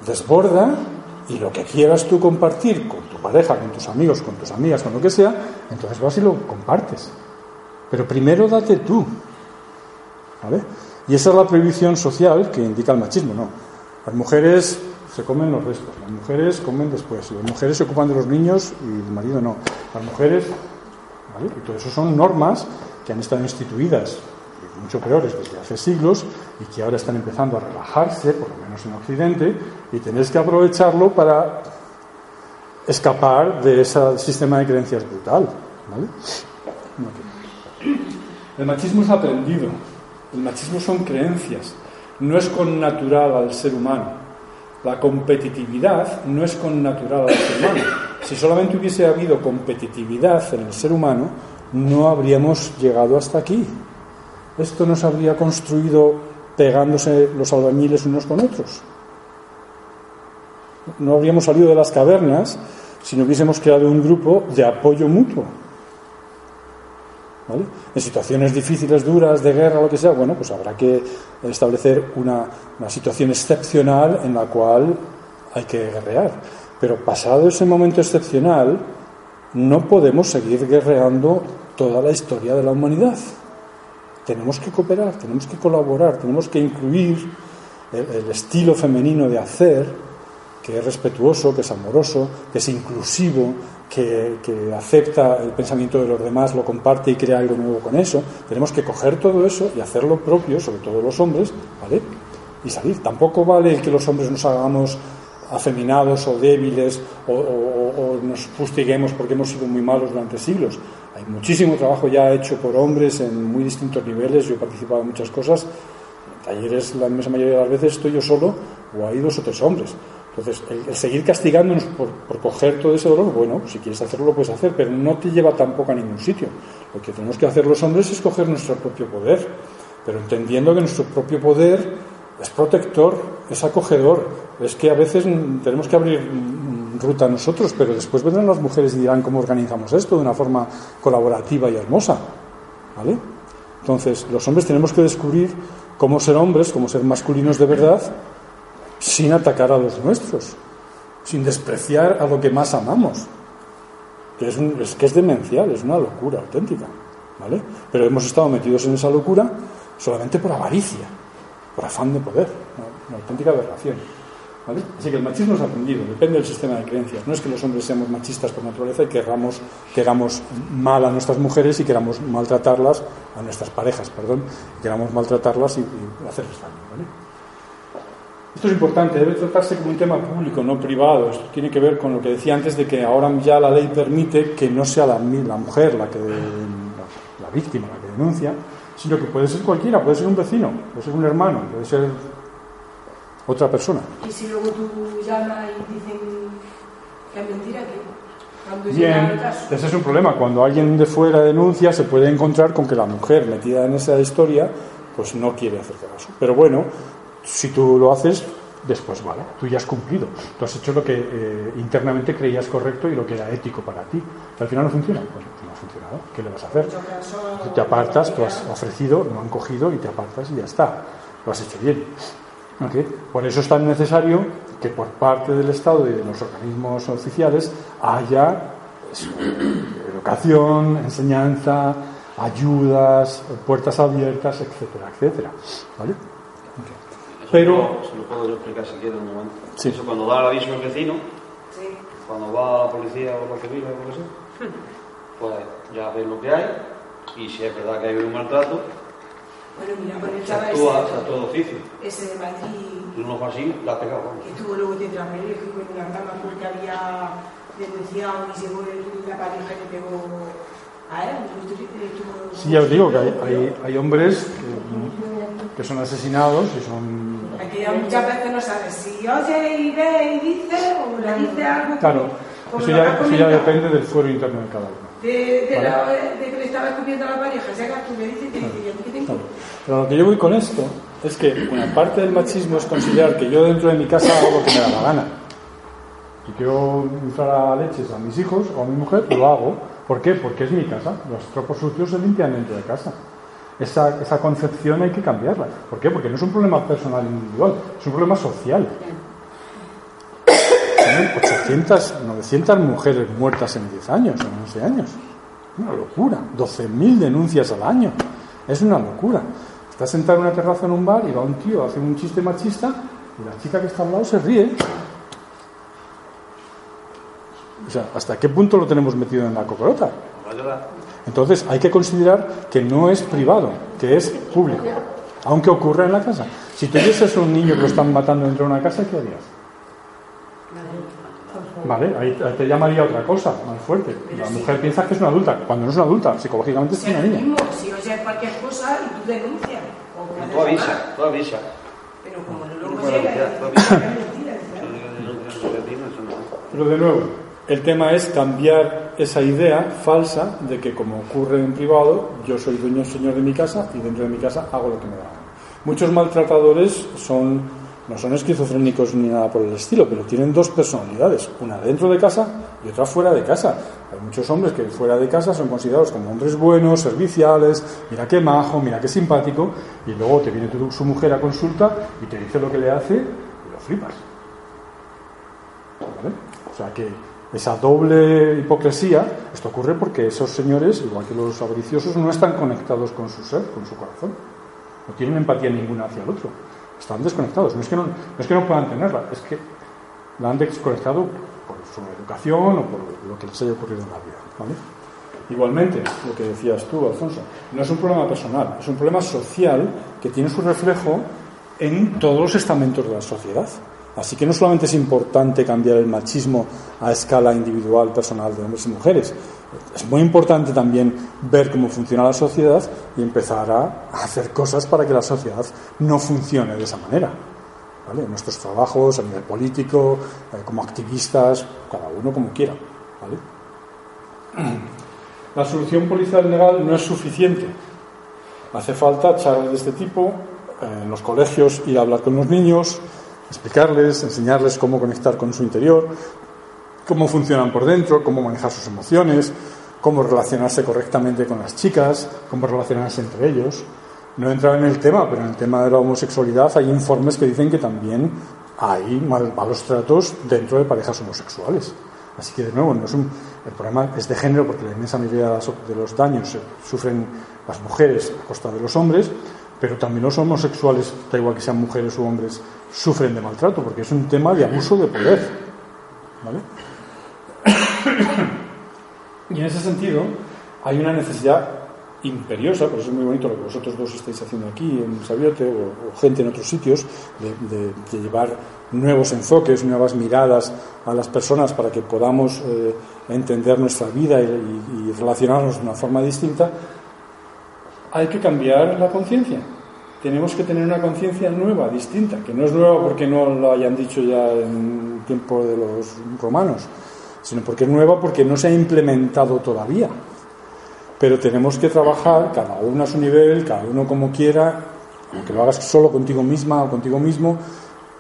desborda y lo que quieras tú compartir con tu pareja, con tus amigos, con tus amigas, con lo que sea, entonces vas y lo compartes. Pero primero date tú. ¿Vale? Y esa es la prohibición social que indica el machismo, ¿no? Las mujeres se comen los restos, las mujeres comen después, las mujeres se ocupan de los niños y el marido no. Las mujeres, ¿vale? Y todo eso son normas que han estado instituidas, mucho peores, desde hace siglos, y que ahora están empezando a relajarse, por lo menos en Occidente, y tenéis que aprovecharlo para escapar de ese sistema de creencias brutal. El machismo es aprendido, el machismo son creencias, no es con natural al ser humano. La competitividad no es con natural al ser humano. Si solamente hubiese habido competitividad en el ser humano, no habríamos llegado hasta aquí. Esto no se habría construido pegándose los albañiles unos con otros. No habríamos salido de las cavernas si no hubiésemos creado un grupo de apoyo mutuo. En situaciones difíciles, duras, de guerra, lo que sea, bueno, pues habrá que establecer una, una situación excepcional en la cual hay que guerrear. Pero pasado ese momento excepcional, no podemos seguir guerreando toda la historia de la humanidad. Tenemos que cooperar, tenemos que colaborar, tenemos que incluir el, estilo femenino de hacer, que es respetuoso, que es amoroso, que es inclusivo, que, acepta el pensamiento de los demás, lo comparte y crea algo nuevo con eso. Tenemos que coger todo eso y hacerlo propio, sobre todo los hombres, ¿vale? Y salir. Tampoco vale que los hombres nos hagamos afeminados o débiles o, nos fustiguemos porque hemos sido muy malos durante siglos. Hay muchísimo trabajo ya hecho por hombres en muy distintos niveles. Yo he participado en muchas cosas. En talleres, la inmensa mayoría de las veces estoy yo solo o hay dos o tres hombres. Entonces, el, seguir castigándonos por, por, coger todo ese dolor, bueno, si quieres hacerlo lo puedes hacer, pero no te lleva tampoco a ningún sitio. Lo que tenemos que hacer los hombres es coger nuestro propio poder, pero entendiendo que nuestro propio poder es protector, es acogedor. Es que a veces tenemos que abrir ruta nosotros, pero después vendrán las mujeres y dirán cómo organizamos esto de una forma colaborativa y hermosa. ¿Vale? Entonces, los hombres tenemos que descubrir cómo ser hombres, cómo ser masculinos de verdad, sin atacar a los nuestros, sin despreciar a lo que más amamos. Que es, es que es demencial, es una locura auténtica. ¿Vale? Pero hemos estado metidos en esa locura solamente por avaricia por afán de poder, una, auténtica aberración. ¿vale? Así que el machismo es aprendido, depende del sistema de creencias. No es que los hombres seamos machistas por naturaleza y queramos, queramos mal a nuestras mujeres y queramos maltratarlas, a nuestras parejas, perdón, queramos maltratarlas y, hacerles daño. ¿vale? Esto es importante, debe tratarse como un tema público, no privado. Esto tiene que ver con lo que decía antes de que ahora ya la ley permite que no sea la, la mujer la que la víctima la que denuncia, sino que puede ser cualquiera, puede ser un vecino, puede ser un hermano, puede ser otra persona. ¿Y si luego tú llamas y dicen que es mentira, que Bien, ese es un problema. Cuando alguien de fuera denuncia, se puede encontrar con que la mujer metida en esa historia, pues no quiere hacer caso. Pero bueno, si tú lo haces, después vale, tú ya has cumplido. Tú has hecho lo que eh, internamente creías correcto y lo que era ético para ti. al final no funciona. Pues no ha funcionado. ¿Qué le vas a hacer? te apartas, tú has ofrecido, no han cogido y te apartas y ya está. Lo has hecho bien. Por eso es tan necesario que por parte del Estado y de los organismos oficiales haya educación, enseñanza, ayudas, puertas abiertas, etcétera, etcétera. ¿Vale? Pero. Se lo puedo explicar si quiere un momento. Eso cuando da el aviso al vecino, cuando va a la policía o la civil o lo que sea, pues ya ves lo que hay y si es verdad que hay un maltrato. Bueno, mira, con el chaval ese, todo oficio. ese de Madrid. Tú no fue así, la pegado. Que tuvo luego tetrapléjico con una rama porque había denunciado y se fue la pareja que pegó a él. Sí, ya os digo que hay, hay, hay hombres que, que son asesinados y son Aquí muchas veces no sabes si oye y ve y dice o le dice algo. Claro, eso ya, eso ya, depende del fuero interno de cada uno. De, de, de que le estaba escupiendo a la pareja, ya que tú le dices y te dice, ¿yo qué tengo? Pero lo que yo voy con esto es que una parte del machismo es considerar que yo dentro de mi casa hago lo que me da la gana. Si quiero entrar a leches a mis hijos o a mi mujer, lo hago. ¿Por qué? Porque es mi casa. Los tropos sucios se limpian dentro de casa. Esa, esa concepción hay que cambiarla. ¿Por qué? Porque no es un problema personal individual, es un problema social. 800, 900 mujeres muertas en 10 años, en 11 años. Una locura. 12.000 denuncias al año. Es una locura. Estás sentado en una terraza en un bar y va un tío, hace un chiste machista y la chica que está al lado se ríe. O sea, ¿hasta qué punto lo tenemos metido en la cocorota? Entonces hay que considerar que no es privado, que es público. aunque ocurra en la casa. Si tuvieses un niño que lo están matando dentro de una casa, ¿qué harías? Vale, ahí te llamaría otra cosa, más fuerte. la mujer piensa que es una adulta, cuando no es una adulta, psicológicamente es una niña. si oyes cualquier cosa y tú denuncias. O tú avisas, tú avisas. Pero como no lo Pero de nuevo, el tema es cambiar esa idea falsa de que como ocurre en privado, yo soy dueño señor de mi casa y dentro de mi casa hago lo que me da. Muchos maltratadores son no son esquizofrénicos ni nada por el estilo, pero tienen dos personalidades, una dentro de casa y otra fuera de casa. Hay muchos hombres que fuera de casa son considerados como hombres buenos, serviciales, mira qué majo, mira qué simpático, y luego te viene su mujer a consulta y te dice lo que le hace y lo flipas. O sea que esa doble hipocresía, esto ocurre porque esos señores, igual que los avariciosos, no están conectados con su ser, con su corazón. No tienen empatía ninguna hacia el otro. Están desconectados. No es que no, es que no puedan tenerla, es que la han desconectado por su educación o por lo que les haya ocurrido en la vida. Igualmente, lo que decías tú, Alfonso, no es un problema personal, es un problema social que tiene su reflejo en todos los estamentos de la sociedad. Así que no solamente es importante cambiar el machismo a escala individual, personal de hombres y mujeres, es muy importante también ver cómo funciona la sociedad y empezar a hacer cosas para que la sociedad no funcione de esa manera. ¿vale? En nuestros trabajos, a nivel político, eh, como activistas, cada uno como quiera. ¿vale? [CLEARS THROAT] La solución policial legal no es suficiente. Hace falta charlas de este tipo eh, en los colegios, ir a hablar con los niños, explicarles, enseñarles cómo conectar con su interior, cómo funcionan por dentro, cómo manejar sus emociones, cómo relacionarse correctamente con las chicas, cómo relacionarse entre ellos. No he entrado en el tema, pero en el tema de la homosexualidad hay informes que dicen que también hay malos tratos dentro de parejas homosexuales. Así que, de nuevo, no es un, el problema es de género porque la inmensa mayoría de los daños sufren las mujeres a costa de los hombres, pero también los homosexuales, da igual que sean mujeres o hombres, sufren de maltrato porque es un tema de abuso de poder. ¿Vale? y en ese sentido hay una necesidad imperiosa, por es muy bonito lo que vosotros dos estáis haciendo aquí en Sabiote o, gente en otros sitios, de, llevar nuevos enfoques, nuevas miradas a las personas para que podamos eh, entender nuestra vida y, relacionarnos de una forma distinta, hay que cambiar la conciencia. Tenemos que tener una conciencia nueva, distinta, que no es nueva porque no lo hayan dicho ya en tiempo de los romanos, sino porque es nueva porque no se ha implementado todavía. Pero tenemos que trabajar cada uno a su nivel, cada uno como quiera, aunque lo hagas solo contigo misma o contigo mismo,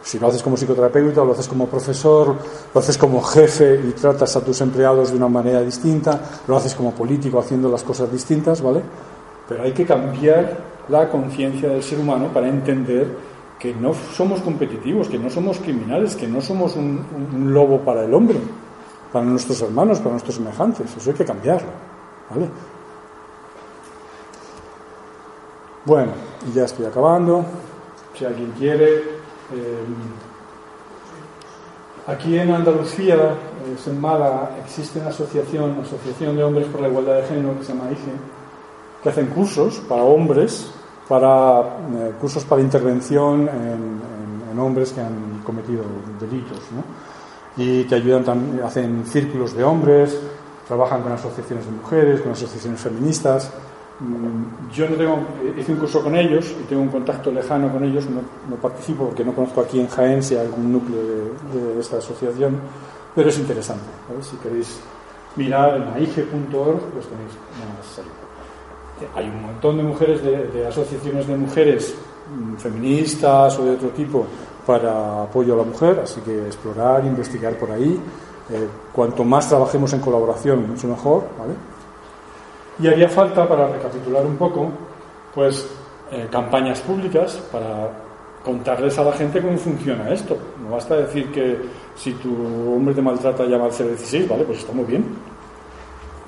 si lo haces como psicoterapeuta o lo haces como profesor, lo haces como jefe y tratas a tus empleados de una manera distinta, lo haces como político haciendo las cosas distintas, ¿vale? Pero hay que cambiar la conciencia del ser humano para entender que no somos competitivos, que no somos criminales, que no somos un lobo para el hombre, para nuestros hermanos, para nuestros semejantes. Eso hay que cambiarlo. ¿vale? Bueno, y ya estoy acabando. Si alguien quiere. Eh, aquí en Andalucía, en Málaga, existe una asociación, Asociación de Hombres por la Igualdad de Género, que se llama IGE, que hacen cursos para hombres, para eh, cursos para intervención en, hombres que han cometido delitos. ¿no? y te ayudan también, hacen círculos de hombres, trabajan con asociaciones de mujeres, con asociaciones feministas. Mm, yo no tengo, hice un curso con ellos y tengo un contacto lejano con ellos, no, participo porque no conozco aquí en Jaén si hay algún núcleo de, esta asociación, pero es interesante. Si queréis mirar en aige.org, pues tenéis más ahí. Hay un montón de mujeres, de, asociaciones de mujeres mm, feministas o de otro tipo para apoyo a la mujer, así que explorar, investigar por ahí. Eh, cuanto más trabajemos en colaboración, mucho mejor. ¿vale? Y haría falta, para recapitular un poco, pues eh, campañas públicas para contarles a la gente cómo funciona esto. No basta decir que si tu hombre te maltrata llama al 016, ¿vale? Pues está muy bien.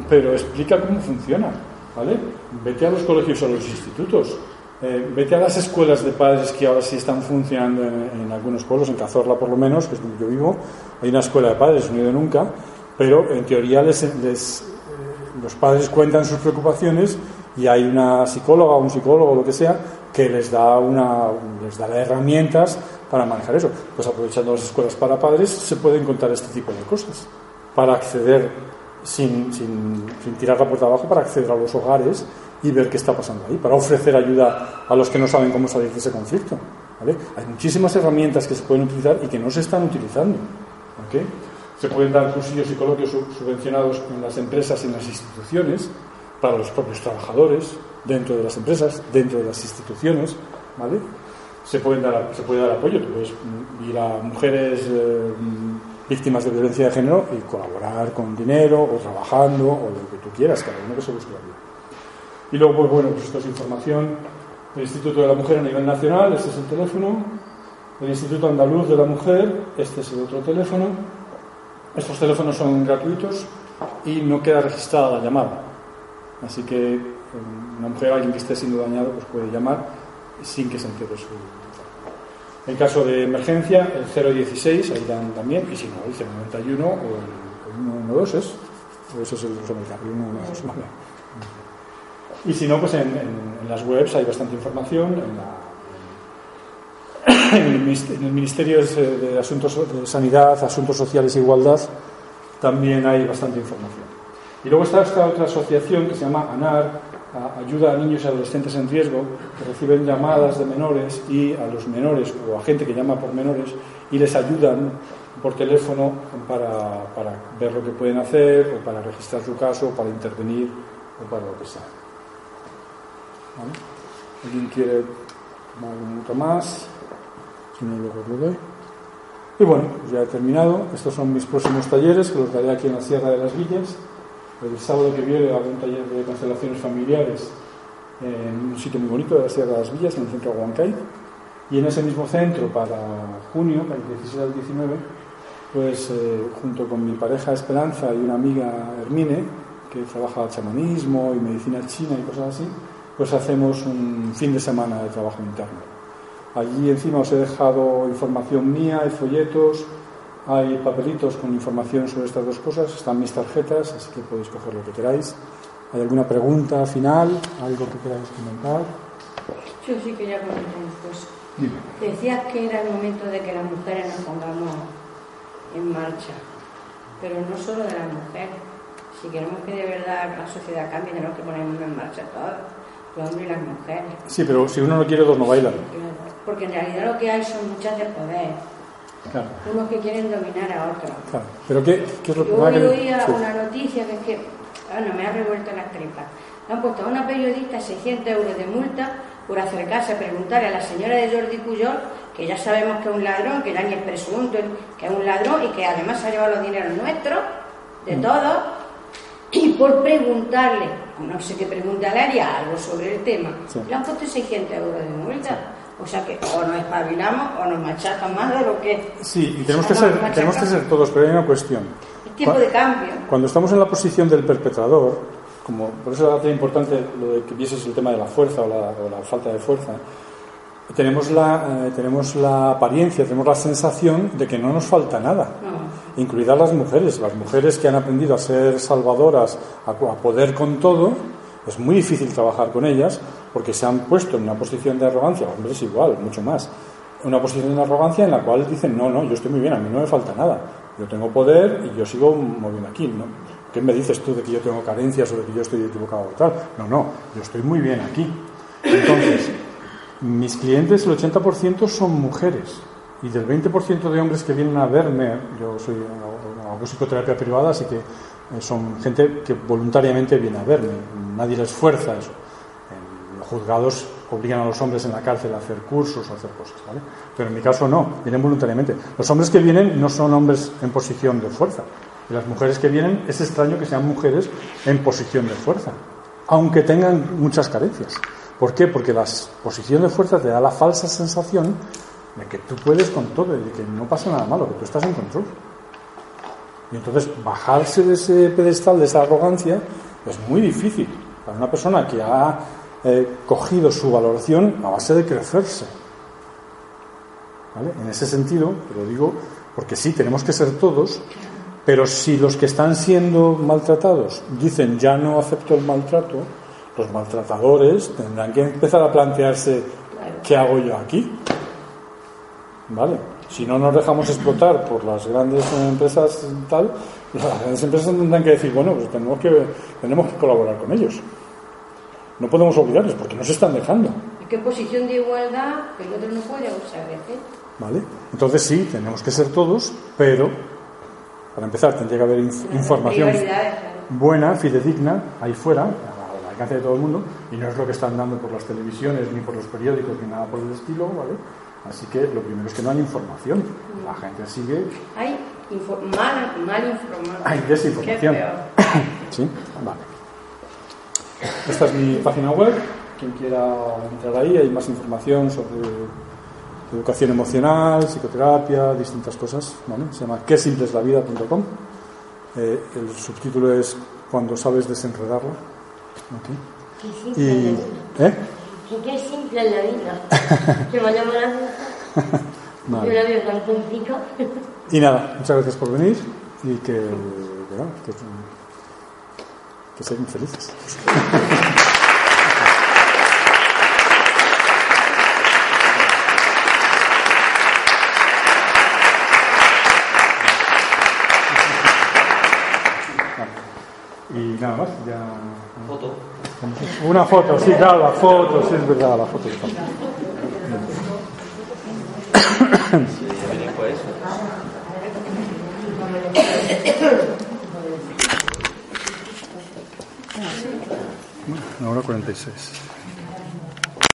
Pero explica cómo funciona, ¿vale? Vete a los colegios o a los institutos eh, vete a las escuelas de padres que ahora sí están funcionando en, algunos pueblos, en Cazorla por lo menos, que es donde yo vivo, hay una escuela de padres, no he ido nunca, pero en teoría les, eh, los padres cuentan sus preocupaciones y hay una psicóloga un psicólogo lo que sea que les da, una, les da las herramientas para manejar eso. Pues aprovechando las escuelas para padres se pueden contar este tipo de cosas para acceder sin, sin, sin tirar la puerta abajo, para acceder a los hogares y ver qué está pasando ahí, para ofrecer ayuda a los que no saben cómo salir de ese conflicto. Hay muchísimas herramientas que se pueden utilizar y que no se están utilizando. Se pueden dar cursillos y coloquios subvencionados en las empresas y en las instituciones para los propios trabajadores, dentro de las empresas, dentro de las instituciones. ¿vale? Se, pueden dar, se puede dar apoyo. Tú puedes ir a mujeres eh, víctimas de violencia de género y colaborar con dinero o trabajando o lo que tú quieras, cada uno que se busque la vida. Y luego, pues bueno, pues esto es información del Instituto de la Mujer a nivel nacional, este es el teléfono, el Instituto Andaluz de la Mujer, este es el otro teléfono. Estos teléfonos son gratuitos y no queda registrada la llamada. Así que una mujer, alguien que esté siendo dañado, pues puede llamar sin que se entere su. En caso de emergencia, el 016, ahí dan también, y si no, el 091 o el 112 es, o eso es el americano, el 112, y si no, pues en, las webs hay bastante información. En, el Ministerio de Asuntos de Sanidad, Asuntos Sociales e Igualdad también hay bastante información. Y luego está esta otra asociación que se llama ANAR, Ayuda a Niños y Adolescentes en Riesgo, que reciben llamadas de menores y a los menores o a gente que llama por menores y les ayudan por teléfono para, para ver lo que pueden hacer o para registrar su caso, para intervenir o para lo que sea. ¿Alguien quiere tomar un minuto más? Si no, luego lo doy. Y bueno, pues ya he terminado. Estos son mis próximos talleres que los daré aquí en la Sierra de las Villas. El sábado que viene habrá un taller de constelaciones familiares en un sitio muy bonito de la Sierra de las Villas, en el centro de Huancay. Y en ese mismo centro, para junio, para el 16 al 19, pues eh, junto con mi pareja Esperanza y una amiga Hermine, que trabaja chamanismo y medicina china y cosas así, pues hacemos un fin de semana de trabajo interno. Allí encima os he dejado información mía, hay folletos, hay papelitos con información sobre estas dos cosas, están mis tarjetas, así que podéis coger lo que queráis. ¿Hay alguna pregunta final? ¿Algo que queráis comentar? Yo sí quería comentar cosas. Decías que era el momento de que las mujeres nos pongamos en marcha, pero no solo de las mujeres. Si queremos que de verdad la sociedad cambie, tenemos que ponernos en marcha todos los hombres y las mujeres. Sí, pero si uno no quiere, dos no bailan. Porque en realidad lo que hay son muchas de poder. Claro. Unos que quieren dominar a otros. Claro. ¿Pero qué, qué es lo que Yo hoy oía una noticia que es que, bueno, me ha revuelto las tripas. Le han puesto a una periodista 600 euros de multa por acercarse a preguntarle a la señora de Jordi Puyol, que ya sabemos que es un ladrón, que ya ni es presunto, que es un ladrón y que además se ha llevado los dineros nuestros, de mm. todos, y por preguntarle, no sé qué pregunta le haría algo sobre el tema, le han puesto 600 euros de multa. O sea que o nos espabilamos o nos machacan más de lo que... Sí, y tenemos, que, ser, tenemos que ser todos, pero hay una cuestión. El tiempo de cambio. Cuando estamos en la posición del perpetrador, como por eso es importante lo de que vieses el tema de la fuerza o la, o la falta de fuerza, tenemos la, eh, tenemos la apariencia, tenemos la sensación de que no nos falta nada, incluidas las mujeres. Las mujeres que han aprendido a ser salvadoras, a, poder con todo, es muy difícil trabajar con ellas porque se han puesto en una posición de arrogancia, hombres igual, mucho más, una posición de arrogancia en la cual dicen, no, no, yo estoy muy bien, a mí no me falta nada, yo tengo poder y yo sigo moviendo aquí, ¿no? ¿Qué me dices tú de que yo tengo carencias o de que yo estoy equivocado o tal? No, no, yo estoy muy bien aquí. Entonces, mis clientes, el 80% son mujeres. Y del 20% de hombres que vienen a verme, yo soy hago psicoterapia privada, así que eh, son gente que voluntariamente viene a verme. Nadie les fuerza eso. Juzgados obligan a los hombres en la cárcel a hacer cursos o a hacer cosas, ¿vale? Pero en mi caso no, vienen voluntariamente. Los hombres que vienen no son hombres en posición de fuerza. Y las mujeres que vienen, es extraño que sean mujeres en posición de fuerza, aunque tengan muchas carencias. ¿Por qué? Porque la posición de fuerza te da la falsa sensación de que tú puedes con todo y de que no pasa nada malo, que tú estás en control. Y entonces bajarse de ese pedestal, de esa arrogancia, es muy difícil para una persona que ha eh, cogido su valoración a base de crecerse. ¿Vale? En ese sentido, te lo digo porque sí, tenemos que ser todos, pero si los que están siendo maltratados dicen ya no acepto el maltrato, los maltratadores tendrán que empezar a plantearse qué hago yo aquí. ¿Vale? Si no nos dejamos explotar por las grandes empresas tal, las grandes empresas tendrán que decir, bueno, pues tenemos que, tenemos que colaborar con ellos. No podemos olvidarles porque nos están dejando. ¿Qué posición de igualdad el otro no puede abusar de ¿Vale? Entonces sí, tenemos que ser todos, pero para empezar tendría que haber información buena, fidedigna, ahí fuera, al alcance de todo el mundo, y no es lo que están dando por las televisiones, ni por los periódicos, ni nada por el estilo, ¿vale? Así que lo primero es que no hay información. La gente sigue. Hay mal, mal información. Hay desinformación. [COUGHS] sí, vale. Esta es mi página web. Quien quiera entrar ahí, hay más información sobre educación emocional, psicoterapia, distintas cosas. ¿vale? Se llama quesimpleslavida.com. Eh, el subtítulo es Cuando sabes desenredarla. Okay. Y, ¿eh? Qué simple es la vida. [LAUGHS] que vaya a Yo la veo tan complicada. Y nada, muchas gracias por venir y que, bueno, que, que sean felices. Y nada más, ya. Foto. Una foto, sí, claro, la foto, sí, es verdad, la foto. [COUGHS] [COUGHS] Está. Ahora 46.